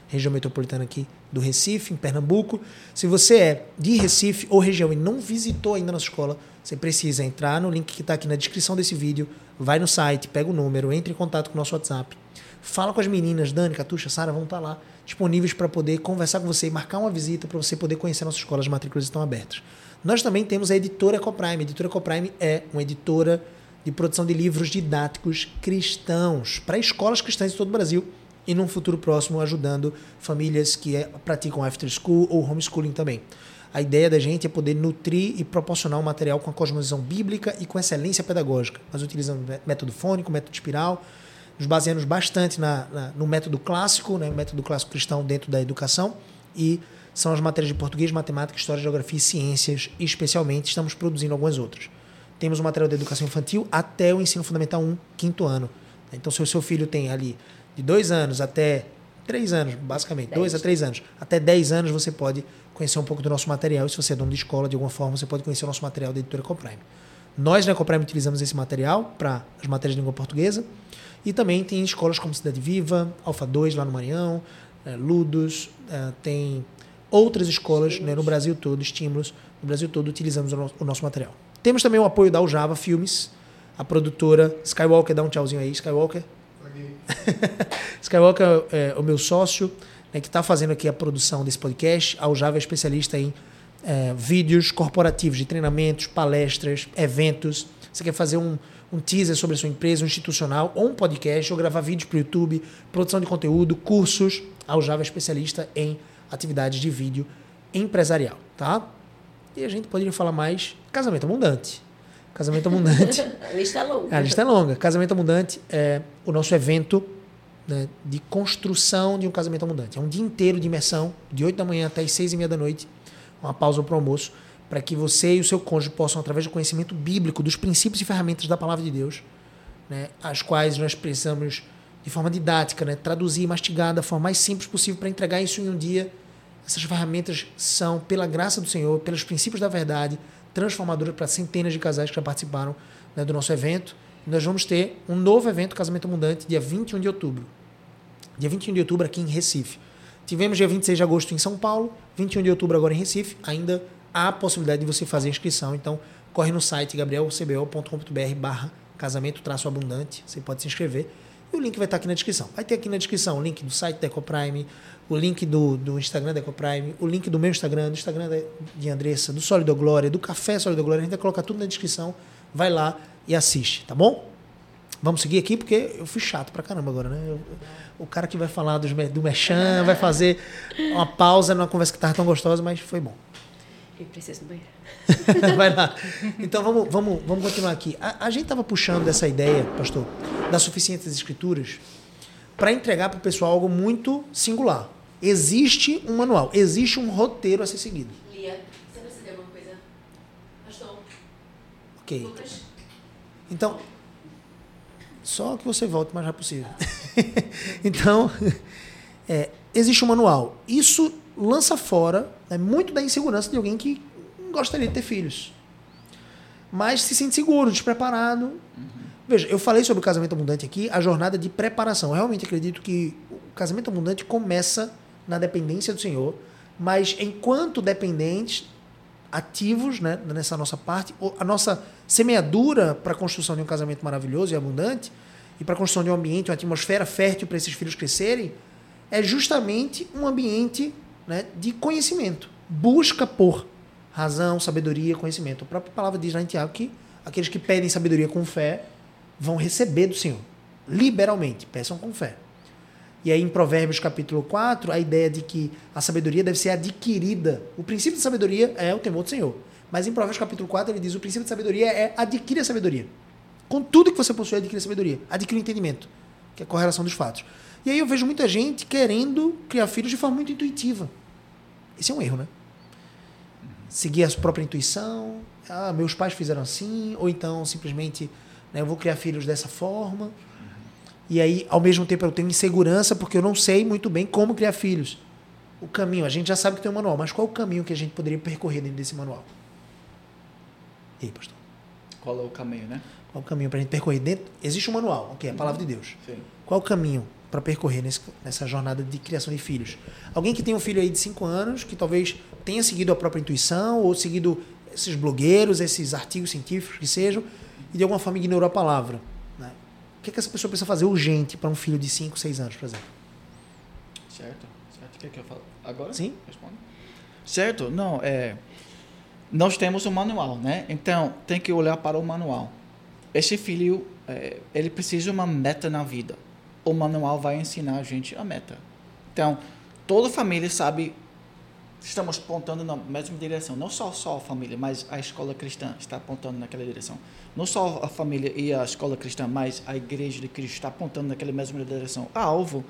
região metropolitana aqui do Recife, em Pernambuco. Se você é de Recife ou região e não visitou ainda nossa escola, você precisa entrar no link que está aqui na descrição desse vídeo, vai no site, pega o número, entre em contato com o nosso WhatsApp, fala com as meninas, Dani, Catuxa, Sara, vão estar tá lá disponíveis para poder conversar com você e marcar uma visita para você poder conhecer a nossa escola, as matrículas estão abertas. Nós também temos a editora Ecoprime. A editora Ecoprime é uma editora de produção de livros didáticos cristãos para escolas cristãs de todo o Brasil e num futuro próximo ajudando famílias que é, praticam after school ou homeschooling também. A ideia da gente é poder nutrir e proporcionar um material com a cosmovisão bíblica e com excelência pedagógica. Nós utilizamos método fônico, método espiral, nos baseamos bastante na, na, no método clássico, né, método clássico cristão dentro da educação, e são as matérias de português, matemática, história, geografia e ciências, e especialmente estamos produzindo algumas outras. Temos o material de educação infantil até o ensino fundamental 1, quinto ano. Então, se o seu filho tem ali de dois anos até três anos, basicamente, dez. dois a três anos, até dez anos você pode conhecer um pouco do nosso material. E se você é dono de escola, de alguma forma, você pode conhecer o nosso material da editora Ecoprime. Nós na Ecoprime utilizamos esse material para as matérias de língua portuguesa e também tem escolas como Cidade Viva, Alfa 2 lá no Maranhão, é, Ludos, é, tem outras escolas né, no Brasil todo, estímulos, no Brasil todo utilizamos o nosso material. Temos também o apoio da Aljava Filmes, a produtora Skywalker, dá um tchauzinho aí, Skywalker. Skywalker é, é o meu sócio, né, que está fazendo aqui a produção desse podcast. A Aljava é especialista em é, vídeos corporativos de treinamentos, palestras, eventos. Você quer fazer um, um teaser sobre a sua empresa, um institucional, ou um podcast, ou gravar vídeos para o YouTube, produção de conteúdo, cursos. A Aljava é especialista em atividades de vídeo empresarial, tá? E a gente poderia falar mais casamento abundante. Casamento Abundante. a lista é longa. A lista é longa. Casamento Abundante é o nosso evento né, de construção de um casamento abundante. É um dia inteiro de imersão, de 8 da manhã até as 6 e meia da noite, uma pausa para o almoço, para que você e o seu cônjuge possam, através do conhecimento bíblico, dos princípios e ferramentas da palavra de Deus, né, as quais nós precisamos, de forma didática, né, traduzir e mastigar da forma mais simples possível para entregar isso em um dia. Essas ferramentas são, pela graça do Senhor, pelos princípios da verdade, transformadoras para centenas de casais que já participaram né, do nosso evento. nós vamos ter um novo evento Casamento Abundante, dia 21 de outubro. Dia 21 de outubro aqui em Recife. Tivemos dia 26 de agosto em São Paulo, 21 de outubro agora em Recife. Ainda há a possibilidade de você fazer inscrição. Então, corre no site gabrielcbo.com.br barra casamento traço abundante. Você pode se inscrever. E o link vai estar aqui na descrição. Vai ter aqui na descrição o link do site da EcoPrime, o link do, do Instagram da EcoPrime, o link do meu Instagram, do Instagram de Andressa, do Sólido Glória, do Café Sólido Glória. A gente vai colocar tudo na descrição. Vai lá e assiste, tá bom? Vamos seguir aqui, porque eu fui chato pra caramba agora, né? Eu, o cara que vai falar dos, do Mechan, vai fazer uma pausa numa conversa que estava tão gostosa, mas foi bom. Eu preciso do banheiro. vai lá. Então vamos, vamos, vamos continuar aqui. A, a gente estava puxando dessa ideia, pastor, da suficiência das escrituras, para entregar para o pessoal algo muito singular. Existe um manual, existe um roteiro a ser seguido. Lia, você precisa de alguma coisa? Pastor. Ok. Lucas. Então, só que você volte o mais rápido possível. então, é, existe um manual. Isso lança fora né, muito da insegurança de alguém que gostaria de ter filhos. Mas se sente seguro, despreparado. Uhum. Veja, eu falei sobre o casamento abundante aqui, a jornada de preparação. Eu realmente acredito que o casamento abundante começa na dependência do Senhor, mas enquanto dependentes, ativos né, nessa nossa parte, a nossa semeadura para a construção de um casamento maravilhoso e abundante, e para a construção de um ambiente, uma atmosfera fértil para esses filhos crescerem, é justamente um ambiente né, de conhecimento. Busca por razão, sabedoria, conhecimento. A própria palavra diz lá em Tiago que aqueles que pedem sabedoria com fé vão receber do Senhor. Liberalmente, peçam com fé. E aí em Provérbios capítulo 4, a ideia de que a sabedoria deve ser adquirida. O princípio de sabedoria é o temor do Senhor. Mas em Provérbios capítulo 4 ele diz o princípio de sabedoria é adquirir a sabedoria. Com tudo que você possui, adquire a sabedoria. Adquire o entendimento, que é a correlação dos fatos. E aí eu vejo muita gente querendo criar filhos de forma muito intuitiva. Esse é um erro, né? Seguir a sua própria intuição. Ah, meus pais fizeram assim. Ou então simplesmente né, eu vou criar filhos dessa forma. E aí, ao mesmo tempo, eu tenho insegurança porque eu não sei muito bem como criar filhos. O caminho, a gente já sabe que tem um manual, mas qual é o caminho que a gente poderia percorrer dentro desse manual? E aí, pastor? Qual é o caminho, né? Qual é o caminho para a gente percorrer dentro? Existe um manual, ok, a palavra de Deus. Sim. Qual é o caminho para percorrer nesse, nessa jornada de criação de filhos? Alguém que tem um filho aí de 5 anos, que talvez tenha seguido a própria intuição ou seguido esses blogueiros, esses artigos científicos que sejam, e de alguma forma ignorou a palavra que, que essa pessoa precisa fazer urgente para um filho de 5, 6 anos, por exemplo? Certo. Certo. Quer que eu fale agora? Sim. Responde. Certo. Não, é... Nós temos um manual, né? Então, tem que olhar para o manual. Esse filho, é, ele precisa de uma meta na vida. O manual vai ensinar a gente a meta. Então, toda família sabe estamos apontando na mesma direção. Não só, só a família, mas a escola cristã está apontando naquela direção. Não só a família e a escola cristã, mas a igreja de Cristo está apontando naquela mesma direção. A alvo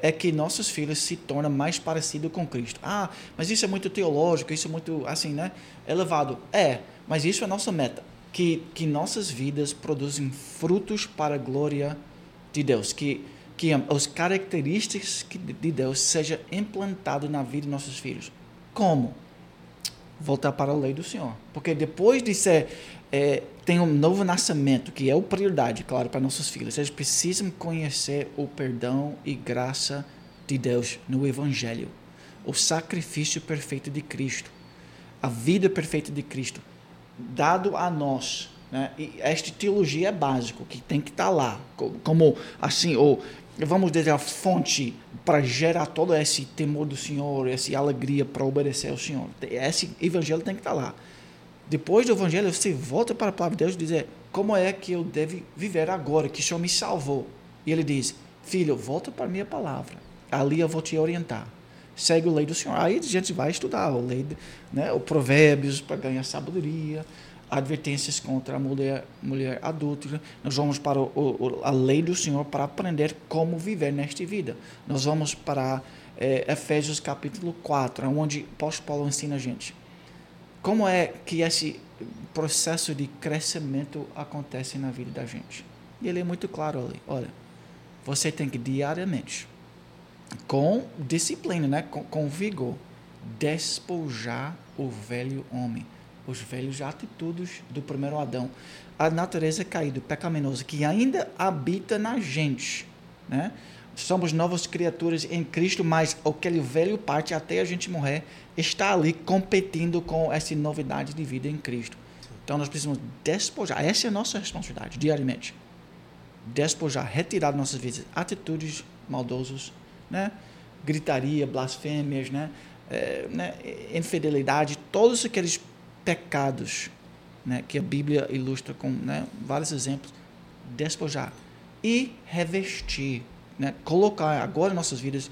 é que nossos filhos se tornem mais parecidos com Cristo. Ah, mas isso é muito teológico, isso é muito, assim, né, elevado. É, mas isso é a nossa meta. Que, que nossas vidas produzem frutos para a glória de Deus. Que, que as características de Deus sejam implantadas na vida de nossos filhos. Como? Voltar para a lei do Senhor. Porque depois de ser. É, tem um novo nascimento, que é a prioridade, claro, para nossos filhos. Eles precisam conhecer o perdão e graça de Deus no Evangelho. O sacrifício perfeito de Cristo. A vida perfeita de Cristo. Dado a nós. Né? E esta teologia é básico, que tem que estar tá lá. Como, assim, ou vamos dizer, a fonte para gerar todo esse temor do Senhor, essa alegria para obedecer ao Senhor. Esse evangelho tem que estar lá. Depois do evangelho, você volta para a palavra de Deus e dizer como é que eu devo viver agora, que o Senhor me salvou. E ele diz, filho, volta para a minha palavra. Ali eu vou te orientar. Segue a lei do Senhor. Aí a gente vai estudar a lei, né, o provérbios para ganhar sabedoria, advertências contra a mulher, mulher adúltera. Nós vamos para o, o, a lei do Senhor para aprender como viver nesta vida. Nós vamos para é, Efésios capítulo 4, onde apóstolo Paulo ensina a gente. Como é que esse processo de crescimento acontece na vida da gente? E ele é muito claro ali. Olha, você tem que diariamente, com disciplina, né? com, com vigor, despojar o velho homem os velhos atitudes do primeiro Adão, a natureza caída, pecaminosa, que ainda habita na gente, né? Somos novas criaturas em Cristo, mas aquele velho parte até a gente morrer está ali competindo com essa novidade de vida em Cristo. Então nós precisamos despojar. Essa é a nossa responsabilidade diariamente. Despojar, retirar de nossas vidas atitudes maldosas, né? Gritaria, blasfêmias, né? É, né? Infidelidade, todos aqueles pecados, né, que a Bíblia ilustra com né, vários exemplos, despojar e revestir, né, colocar agora em nossas vidas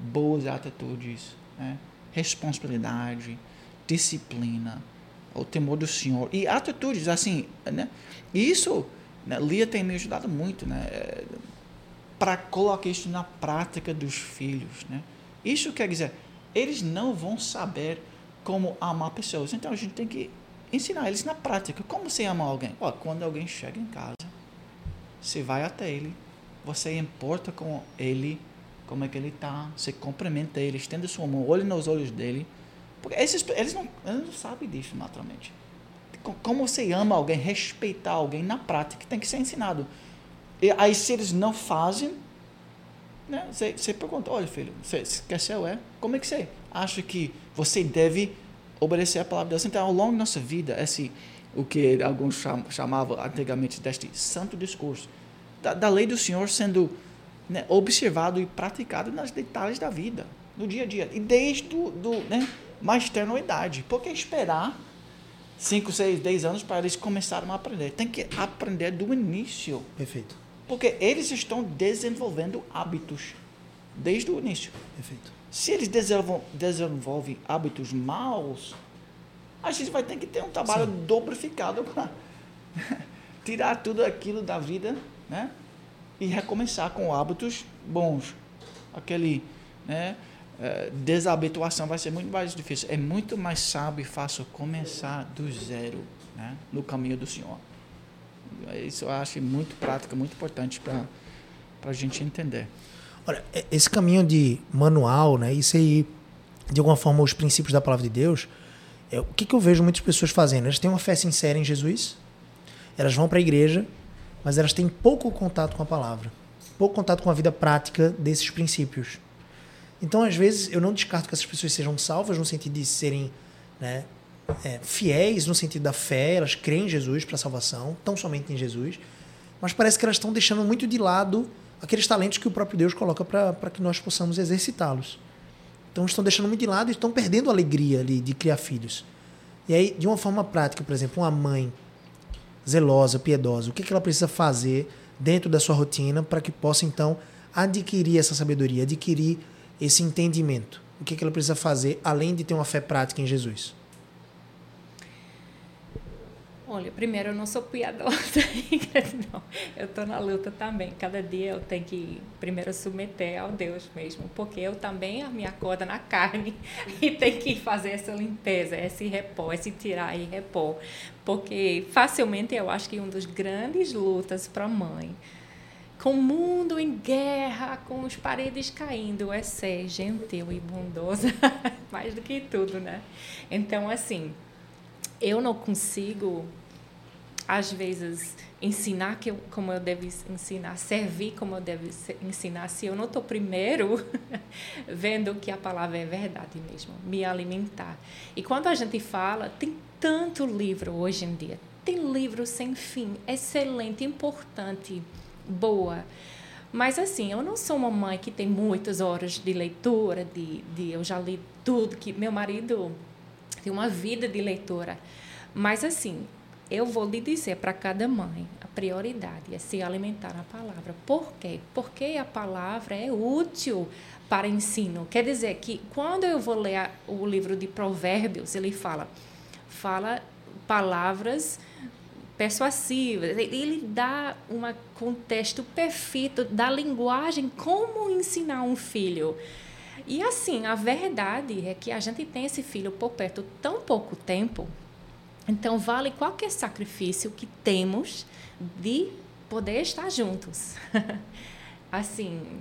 boas atitudes, né, responsabilidade, disciplina, o temor do Senhor e atitudes assim, né? Isso, né, Lia tem me ajudado muito, né, para colocar isso na prática dos filhos, né? Isso quer dizer, eles não vão saber como amar pessoas. Então a gente tem que ensinar eles na prática. Como você ama alguém? Ó, quando alguém chega em casa, você vai até ele, você importa com ele, como é que ele está, você cumprimenta ele, estende sua mão, olhe nos olhos dele. Porque esses, eles, não, eles não sabem disso naturalmente. Como você ama alguém, respeitar alguém na prática, tem que ser ensinado. E aí, se eles não fazem, né, você, você pergunta: olha, filho, você ser é? Como é que você acha que você deve obedecer a palavra de Deus. Então, ao longo da nossa vida, esse, o que alguns chamavam antigamente deste santo discurso, da, da lei do Senhor sendo né, observado e praticado nos detalhes da vida, no dia a dia. E desde do, do né, mais terna idade. Por que esperar 5, 6, 10 anos para eles começarem a aprender? Tem que aprender do início. Perfeito. Porque eles estão desenvolvendo hábitos desde o início. Perfeito. Se eles desenvolvem, hábitos maus, a gente vai ter que ter um trabalho Sim. dobricado para tirar tudo aquilo da vida, né? E recomeçar com hábitos bons. Aquele, né? É, desabituação vai ser muito mais difícil. É muito mais sábio e fácil começar do zero, né? No caminho do Senhor. Isso eu acho muito prático, muito importante para a gente entender. Olha, esse caminho de manual, né? Isso aí, de alguma forma, os princípios da palavra de Deus, é, o que, que eu vejo muitas pessoas fazendo? Elas têm uma fé sincera em Jesus, elas vão para a igreja, mas elas têm pouco contato com a palavra, pouco contato com a vida prática desses princípios. Então, às vezes, eu não descarto que essas pessoas sejam salvas no sentido de serem né, é, fiéis no sentido da fé, elas creem em Jesus para salvação, tão somente em Jesus, mas parece que elas estão deixando muito de lado aqueles talentos que o próprio Deus coloca para que nós possamos exercitá-los. Então estão deixando muito de lado e estão perdendo a alegria ali de criar filhos. E aí, de uma forma prática, por exemplo, uma mãe zelosa, piedosa, o que, que ela precisa fazer dentro da sua rotina para que possa então adquirir essa sabedoria, adquirir esse entendimento? O que, que ela precisa fazer além de ter uma fé prática em Jesus? Olha, primeiro eu não sou piadosa, não. Eu estou na luta também. Cada dia eu tenho que primeiro submeter ao Deus mesmo, porque eu também me acordo na carne e tenho que fazer essa limpeza, esse repor, esse tirar e repor. Porque facilmente eu acho que um dos grandes lutas para a mãe com o mundo em guerra, com as paredes caindo, é ser gentil e bondosa, mais do que tudo, né? Então, assim, eu não consigo às vezes ensinar que eu, como eu devo ensinar, servir como eu devo ensinar, se eu não estou primeiro vendo que a palavra é verdade mesmo, me alimentar. E quando a gente fala, tem tanto livro hoje em dia, tem livro sem fim, excelente, importante, boa. Mas assim, eu não sou uma mãe que tem muitas horas de leitura, de, de eu já li tudo que meu marido tem uma vida de leitora. Mas assim, eu vou lhe dizer para cada mãe, a prioridade é se alimentar na palavra. Por quê? Porque a palavra é útil para ensino. Quer dizer que quando eu vou ler o livro de Provérbios, ele fala, fala palavras persuasivas. Ele dá um contexto perfeito da linguagem, como ensinar um filho. E assim, a verdade é que a gente tem esse filho por perto tão pouco tempo então, vale qualquer sacrifício que temos de poder estar juntos. assim,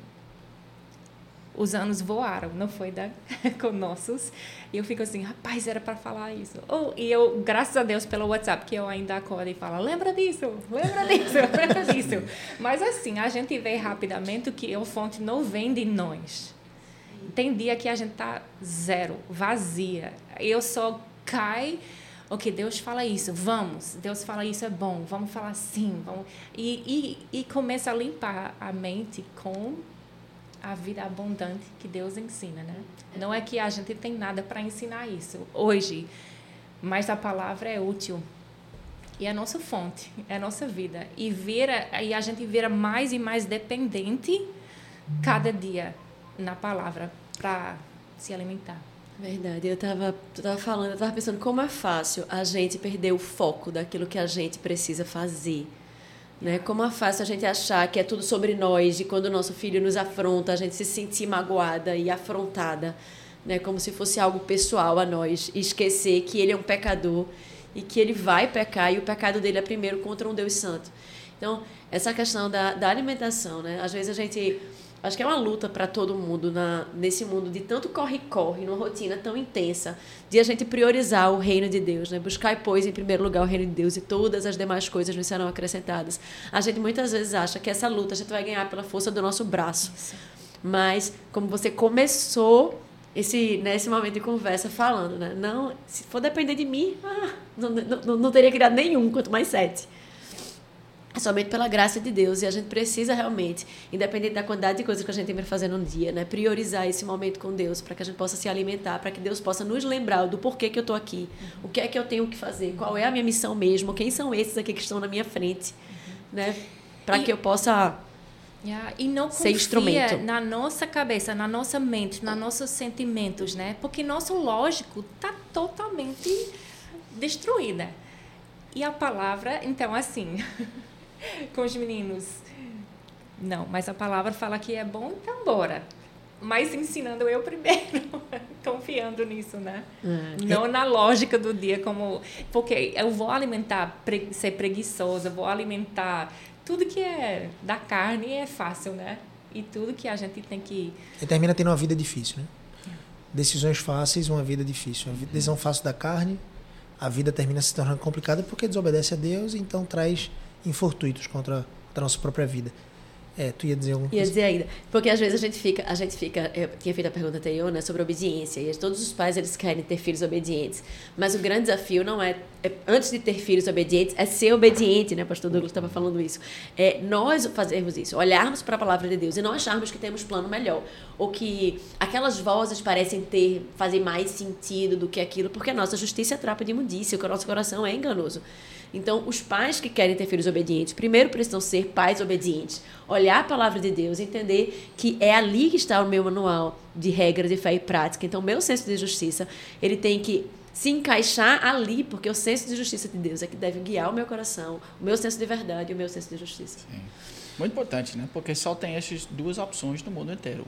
os anos voaram, não foi da, com nossos. E eu fico assim, rapaz, era para falar isso. Oh, e eu, graças a Deus pelo WhatsApp, que eu ainda acordo e falo, lembra disso, lembra disso, lembra disso. Mas assim, a gente vê rapidamente que a fonte não vem de nós. Tem dia que a gente tá zero, vazia. Eu só cai ok, Deus fala isso, vamos, Deus fala isso é bom, vamos falar sim, vamos. E, e, e começa a limpar a mente com a vida abundante que Deus ensina, né? Não é que a gente tem nada para ensinar isso hoje, mas a palavra é útil. E é a nossa fonte, é a nossa vida. E, vira, e a gente vira mais e mais dependente cada dia na palavra para se alimentar. Verdade, eu estava tava falando, eu estava pensando como é fácil a gente perder o foco daquilo que a gente precisa fazer. Né? Como é fácil a gente achar que é tudo sobre nós e quando o nosso filho nos afronta, a gente se sentir magoada e afrontada, né? como se fosse algo pessoal a nós, e esquecer que ele é um pecador e que ele vai pecar e o pecado dele é primeiro contra um Deus santo. Então, essa questão da, da alimentação, né? às vezes a gente Acho que é uma luta para todo mundo na, nesse mundo de tanto corre-corre, numa rotina tão intensa, de a gente priorizar o reino de Deus, né? Buscar e pois em primeiro lugar o reino de Deus e todas as demais coisas nos serão acrescentadas. A gente muitas vezes acha que essa luta a gente vai ganhar pela força do nosso braço. Mas como você começou esse nesse né, momento de conversa falando, né? Não, se for depender de mim, ah, não, não, não teria criado nenhum, quanto mais sete. É somente pela graça de Deus e a gente precisa realmente, independente da quantidade de coisas que a gente tem para fazer num dia, né, priorizar esse momento com Deus para que a gente possa se alimentar, para que Deus possa nos lembrar do porquê que eu estou aqui, o que é que eu tenho que fazer, qual é a minha missão mesmo, quem são esses aqui que estão na minha frente, né, para que eu possa Yeah, e não confia instrumento. na nossa cabeça, na nossa mente, nos nossos sentimentos, né? Porque nosso lógico está totalmente destruída. E a palavra, então, assim, com os meninos. Não, mas a palavra fala que é bom, então bora. Mas ensinando eu primeiro, confiando nisso, né? É. Não na lógica do dia, como. Porque eu vou alimentar, ser preguiçosa, vou alimentar. Tudo que é da carne é fácil, né? E tudo que a gente tem que. E termina tendo uma vida difícil, né? Decisões fáceis, uma vida difícil. Uma decisão fácil da carne, a vida termina se tornando complicada porque desobedece a Deus, então traz infortuitos contra, contra a nossa própria vida. É, tu ia dizer alguma coisa? Ia dizer ainda. Porque às vezes a gente fica, a gente fica, eu tinha feito a pergunta anterior, né, sobre obediência, e todos os pais eles querem ter filhos obedientes. Mas o grande desafio não é, é antes de ter filhos obedientes, é ser obediente, né, pastor Douglas estava falando isso. É nós fazermos isso, olharmos para a palavra de Deus e não acharmos que temos plano melhor, ou que aquelas vozes parecem ter fazer mais sentido do que aquilo, porque a nossa justiça é trapa de imundícia, o nosso coração é enganoso. Então, os pais que querem ter filhos obedientes, primeiro precisam ser pais obedientes. Olhar a palavra de Deus, entender que é ali que está o meu manual de regras de fé e prática. Então, meu senso de justiça, ele tem que se encaixar ali, porque o senso de justiça de Deus é que deve guiar o meu coração, o meu senso de verdade e o meu senso de justiça. Sim. Muito importante, né? Porque só tem essas duas opções no mundo inteiro: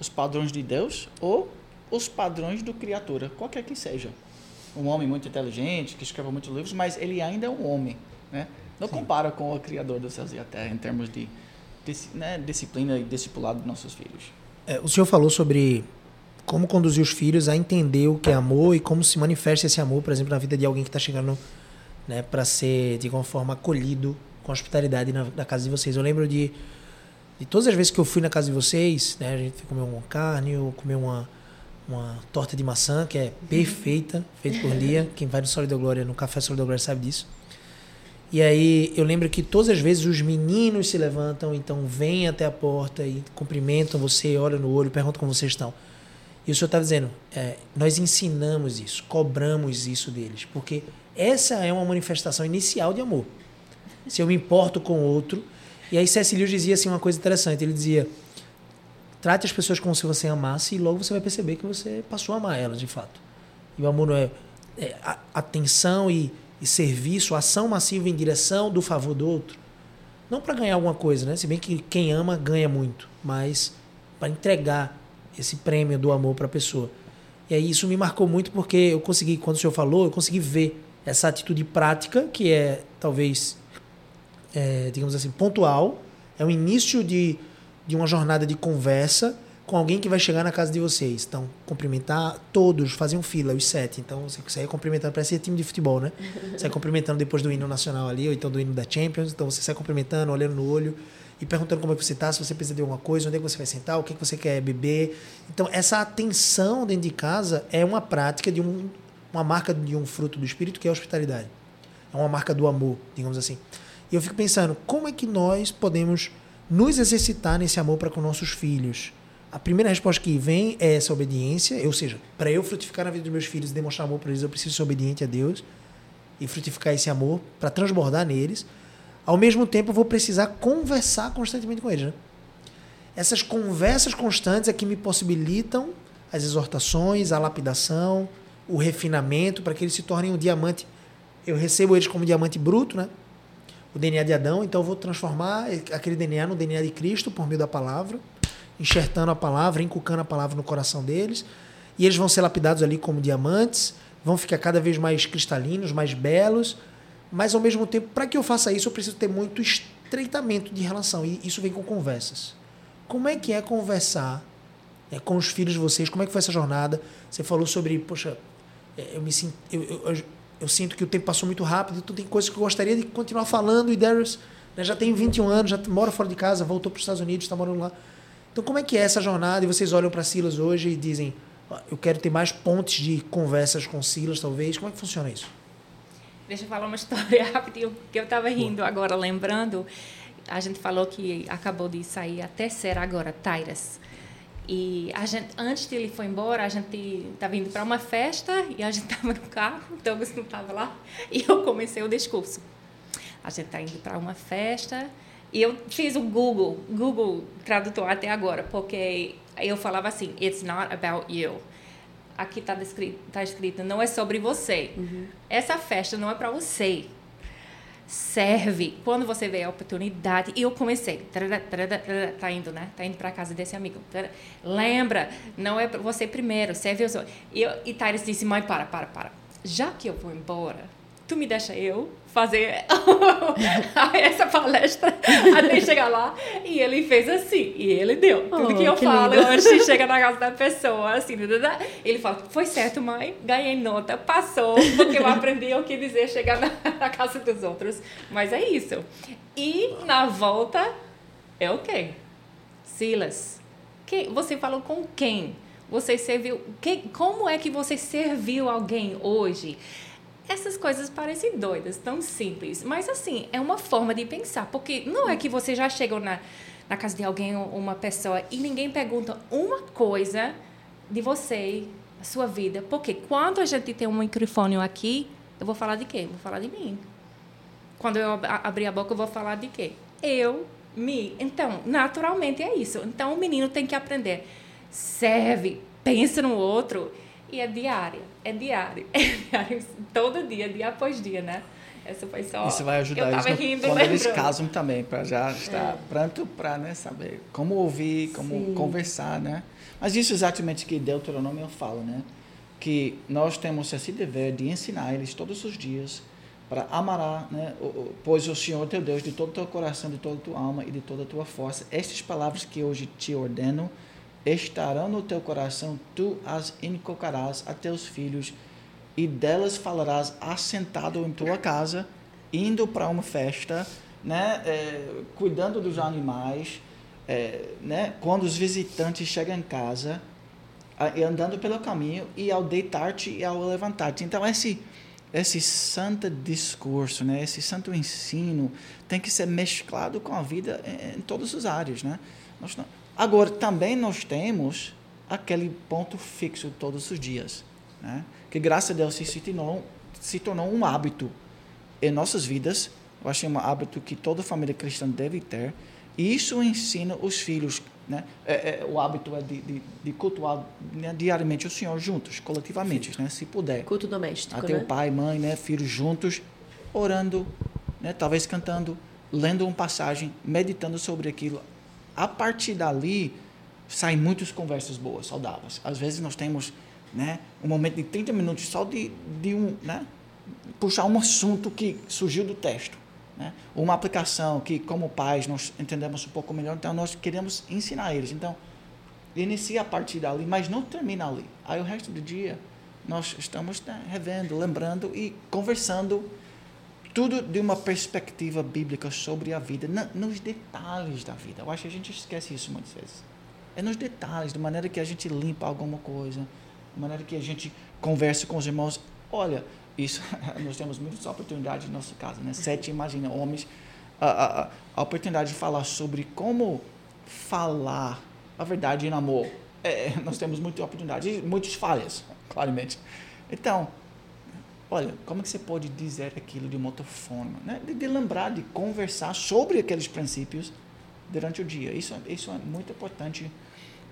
os padrões de Deus ou os padrões do criatura, qualquer que seja um homem muito inteligente, que escreve muitos livros, mas ele ainda é um homem, né? Não Sim. compara com o Criador dos céus e a terra em termos de, de né, disciplina e discipulado dos nossos filhos. É, o senhor falou sobre como conduzir os filhos a entender o que é amor e como se manifesta esse amor, por exemplo, na vida de alguém que está chegando né, para ser, de alguma forma, acolhido com hospitalidade na, na, casa de vocês. Eu lembro de, de todas as vezes que eu fui na casa de vocês, né, a gente comeu uma carne ou comeu uma uma torta de maçã que é perfeita, feita por Lia. Quem vai no Solidão Glória, no Café Solidão Glória sabe disso. E aí eu lembro que todas as vezes os meninos se levantam, então vêm até a porta e cumprimentam você, olham no olho, perguntam como vocês estão. E o senhor está dizendo, é, nós ensinamos isso, cobramos isso deles, porque essa é uma manifestação inicial de amor. Se eu me importo com o outro. E aí C.S. Dizia assim uma coisa interessante, ele dizia, Trate as pessoas como se você amasse e logo você vai perceber que você passou a amar elas, de fato. E o amor não é, é atenção e, e serviço, ação massiva em direção do favor do outro. Não para ganhar alguma coisa, né? Se bem que quem ama ganha muito, mas para entregar esse prêmio do amor para a pessoa. E aí isso me marcou muito porque eu consegui, quando o senhor falou, eu consegui ver essa atitude prática, que é talvez, é, digamos assim, pontual. É o início de de uma jornada de conversa com alguém que vai chegar na casa de vocês. Então, cumprimentar todos, fazer um fila, os sete. Então, você sai cumprimentando, parece time de futebol, né? Sai cumprimentando depois do hino nacional ali, ou então do hino da Champions. Então, você sai cumprimentando, olhando no olho e perguntando como é que você está, se você precisa de alguma coisa, onde é que você vai sentar, o que, é que você quer beber. Então, essa atenção dentro de casa é uma prática de um, uma marca de um fruto do Espírito, que é a hospitalidade. É uma marca do amor, digamos assim. E eu fico pensando, como é que nós podemos nos exercitar nesse amor para com nossos filhos. A primeira resposta que vem é essa obediência, ou seja, para eu frutificar na vida dos meus filhos e demonstrar amor para eles, eu preciso ser obediente a Deus e frutificar esse amor para transbordar neles. Ao mesmo tempo, eu vou precisar conversar constantemente com eles. Né? Essas conversas constantes é que me possibilitam as exortações, a lapidação, o refinamento, para que eles se tornem um diamante. Eu recebo eles como diamante bruto, né? O DNA de Adão, então eu vou transformar aquele DNA no DNA de Cristo por meio da palavra, enxertando a palavra, inculcando a palavra no coração deles, e eles vão ser lapidados ali como diamantes, vão ficar cada vez mais cristalinos, mais belos, mas ao mesmo tempo, para que eu faça isso, eu preciso ter muito estreitamento de relação, e isso vem com conversas. Como é que é conversar é, com os filhos de vocês? Como é que foi essa jornada? Você falou sobre, poxa, é, eu me sinto, eu, eu, eu sinto que o tempo passou muito rápido, então tem coisas que eu gostaria de continuar falando. E Darius né, já tem 21 anos, já mora fora de casa, voltou para os Estados Unidos, está morando lá. Então, como é que é essa jornada? E vocês olham para Silas hoje e dizem: eu quero ter mais pontes de conversas com Silas, talvez. Como é que funciona isso? deixa eu falar uma história rapidinho, que eu estava rindo agora, lembrando. A gente falou que acabou de sair a terceira agora, Tairas. E a gente, antes de ele foi embora, a gente estava indo para uma festa e a gente estava no carro, o Douglas não estava lá, e eu comecei o discurso. A gente está indo para uma festa e eu fiz o Google, Google Tradutor até agora, porque eu falava assim, it's not about you. Aqui está escrito, tá escrito, não é sobre você. Uhum. Essa festa não é para você serve quando você vê a oportunidade. E eu comecei, tá indo, né? Tá indo para casa desse amigo. Lembra, não é você primeiro, serve os outros. E, eu, e Tyrus disse, mãe, para, para, para. Já que eu vou embora, tu me deixa eu fazer essa palestra até chegar lá. E ele fez assim, e ele deu. Tudo oh, que eu que falo lindo. antes de chegar na casa da pessoa, assim, ele fala, foi certo, mãe, ganhei nota, passou, porque eu aprendi o que dizer chegar na, na casa dos outros. Mas é isso. E na volta, é o quê? Silas, que, você falou com quem? Você serviu. Que, como é que você serviu alguém hoje? Essas coisas parecem doidas, tão simples, mas assim, é uma forma de pensar, porque não é que você já chegou na, na casa de alguém ou uma pessoa e ninguém pergunta uma coisa de você, a sua vida, porque quando a gente tem um microfone aqui, eu vou falar de quê? Vou falar de mim. Quando eu abrir a boca, eu vou falar de quê? Eu, me. Então, naturalmente é isso. Então, o menino tem que aprender. Serve, pensa no outro e é diária, é diário, é diário, todo dia, dia após dia, né? Essa foi só. Isso vai ajudar eles rindo, quando eles casam também, para já estar é. pronto para né, saber como ouvir, como Sim. conversar, né? Mas isso exatamente que Deuteronômio fala, né? Que nós temos esse dever de ensinar eles todos os dias para amará, né? Pois o Senhor teu Deus de todo o teu coração, de toda a tua alma e de toda a tua força. Estas palavras que hoje te ordeno estarão no teu coração, tu as inculcarás a teus filhos, e delas falarás assentado em tua casa, indo para uma festa, né, é, cuidando dos animais, é, né, quando os visitantes chegam em casa, andando pelo caminho, e ao deitar-te e ao levantar-te. Então, esse esse santo discurso, né, esse santo ensino tem que ser mesclado com a vida em, em todas as áreas, né? Nós não, Agora, também nós temos aquele ponto fixo todos os dias, né? que graças a Deus se tornou, se tornou um hábito em nossas vidas. Eu acho que é um hábito que toda família cristã deve ter. E isso ensina os filhos. Né? É, é, o hábito é de, de, de cultuar né, diariamente o Senhor juntos, coletivamente, né? se puder. Culto doméstico. Até né? o pai, mãe, né? filhos juntos, orando, né? talvez cantando, lendo uma passagem, meditando sobre aquilo, a partir dali, saem muitas conversas boas, saudáveis. Às vezes nós temos né, um momento de 30 minutos só de, de um, né, puxar um assunto que surgiu do texto. Né? Uma aplicação que, como pais, nós entendemos um pouco melhor, então nós queremos ensinar eles. Então, inicia a partir dali, mas não termina ali. Aí o resto do dia nós estamos né, revendo, lembrando e conversando tudo de uma perspectiva bíblica sobre a vida, na, nos detalhes da vida. Eu acho que a gente esquece isso muitas vezes. É nos detalhes, de maneira que a gente limpa alguma coisa, de maneira que a gente conversa com os irmãos. Olha, isso nós temos muitas oportunidades no nosso caso, né? Sete, imagina, homens, a, a, a oportunidade de falar sobre como falar a verdade em amor. É, nós temos muita oportunidade, muitas falhas, claramente. Então, olha, como é que você pode dizer aquilo de uma outra forma? Né? De, de, lembrar, de conversar sobre aqueles princípios durante o dia. Isso, isso é muito importante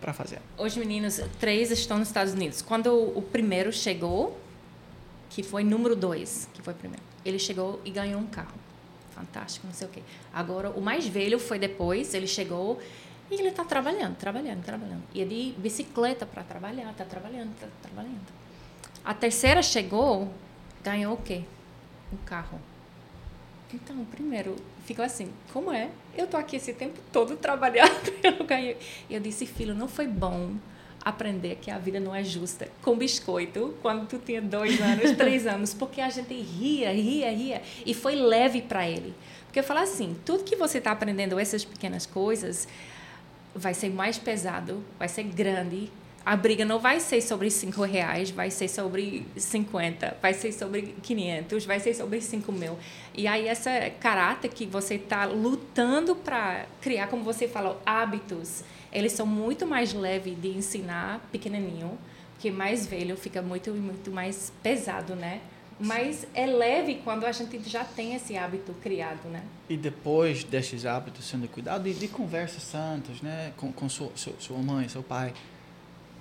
para fazer. Os meninos, três estão nos Estados Unidos. Quando o, primeiro chegou, que foi número dois, que foi primeiro, ele chegou e ganhou um carro. Fantástico, não sei o quê. Agora, o mais velho foi depois, ele chegou e ele está trabalhando, trabalhando, trabalhando. E ele bicicleta para trabalhar, está trabalhando, está trabalhando. A terceira chegou, ganhou o quê? Um carro. Então, primeiro, ficou assim, como é? Eu tô aqui esse tempo todo trabalhando, eu não ganhei. E eu disse, filho, não foi bom aprender que a vida não é justa com biscoito quando tu tinha dois anos, três anos, porque a gente ria, ria, ria. E foi leve para ele. Porque eu falo assim, tudo que você está aprendendo, essas pequenas coisas, vai ser mais pesado, vai ser grande a briga não vai ser sobre cinco reais, vai ser sobre 50, vai ser sobre 500, vai ser sobre 5 mil. E aí essa caráter que você está lutando para criar, como você falou, hábitos, eles são muito mais leves de ensinar pequenininho, porque mais velho fica muito muito mais pesado, né? Mas é leve quando a gente já tem esse hábito criado, né? E depois desses hábitos sendo cuidado, de, de conversas santas, né? Com, com sua, sua mãe, seu pai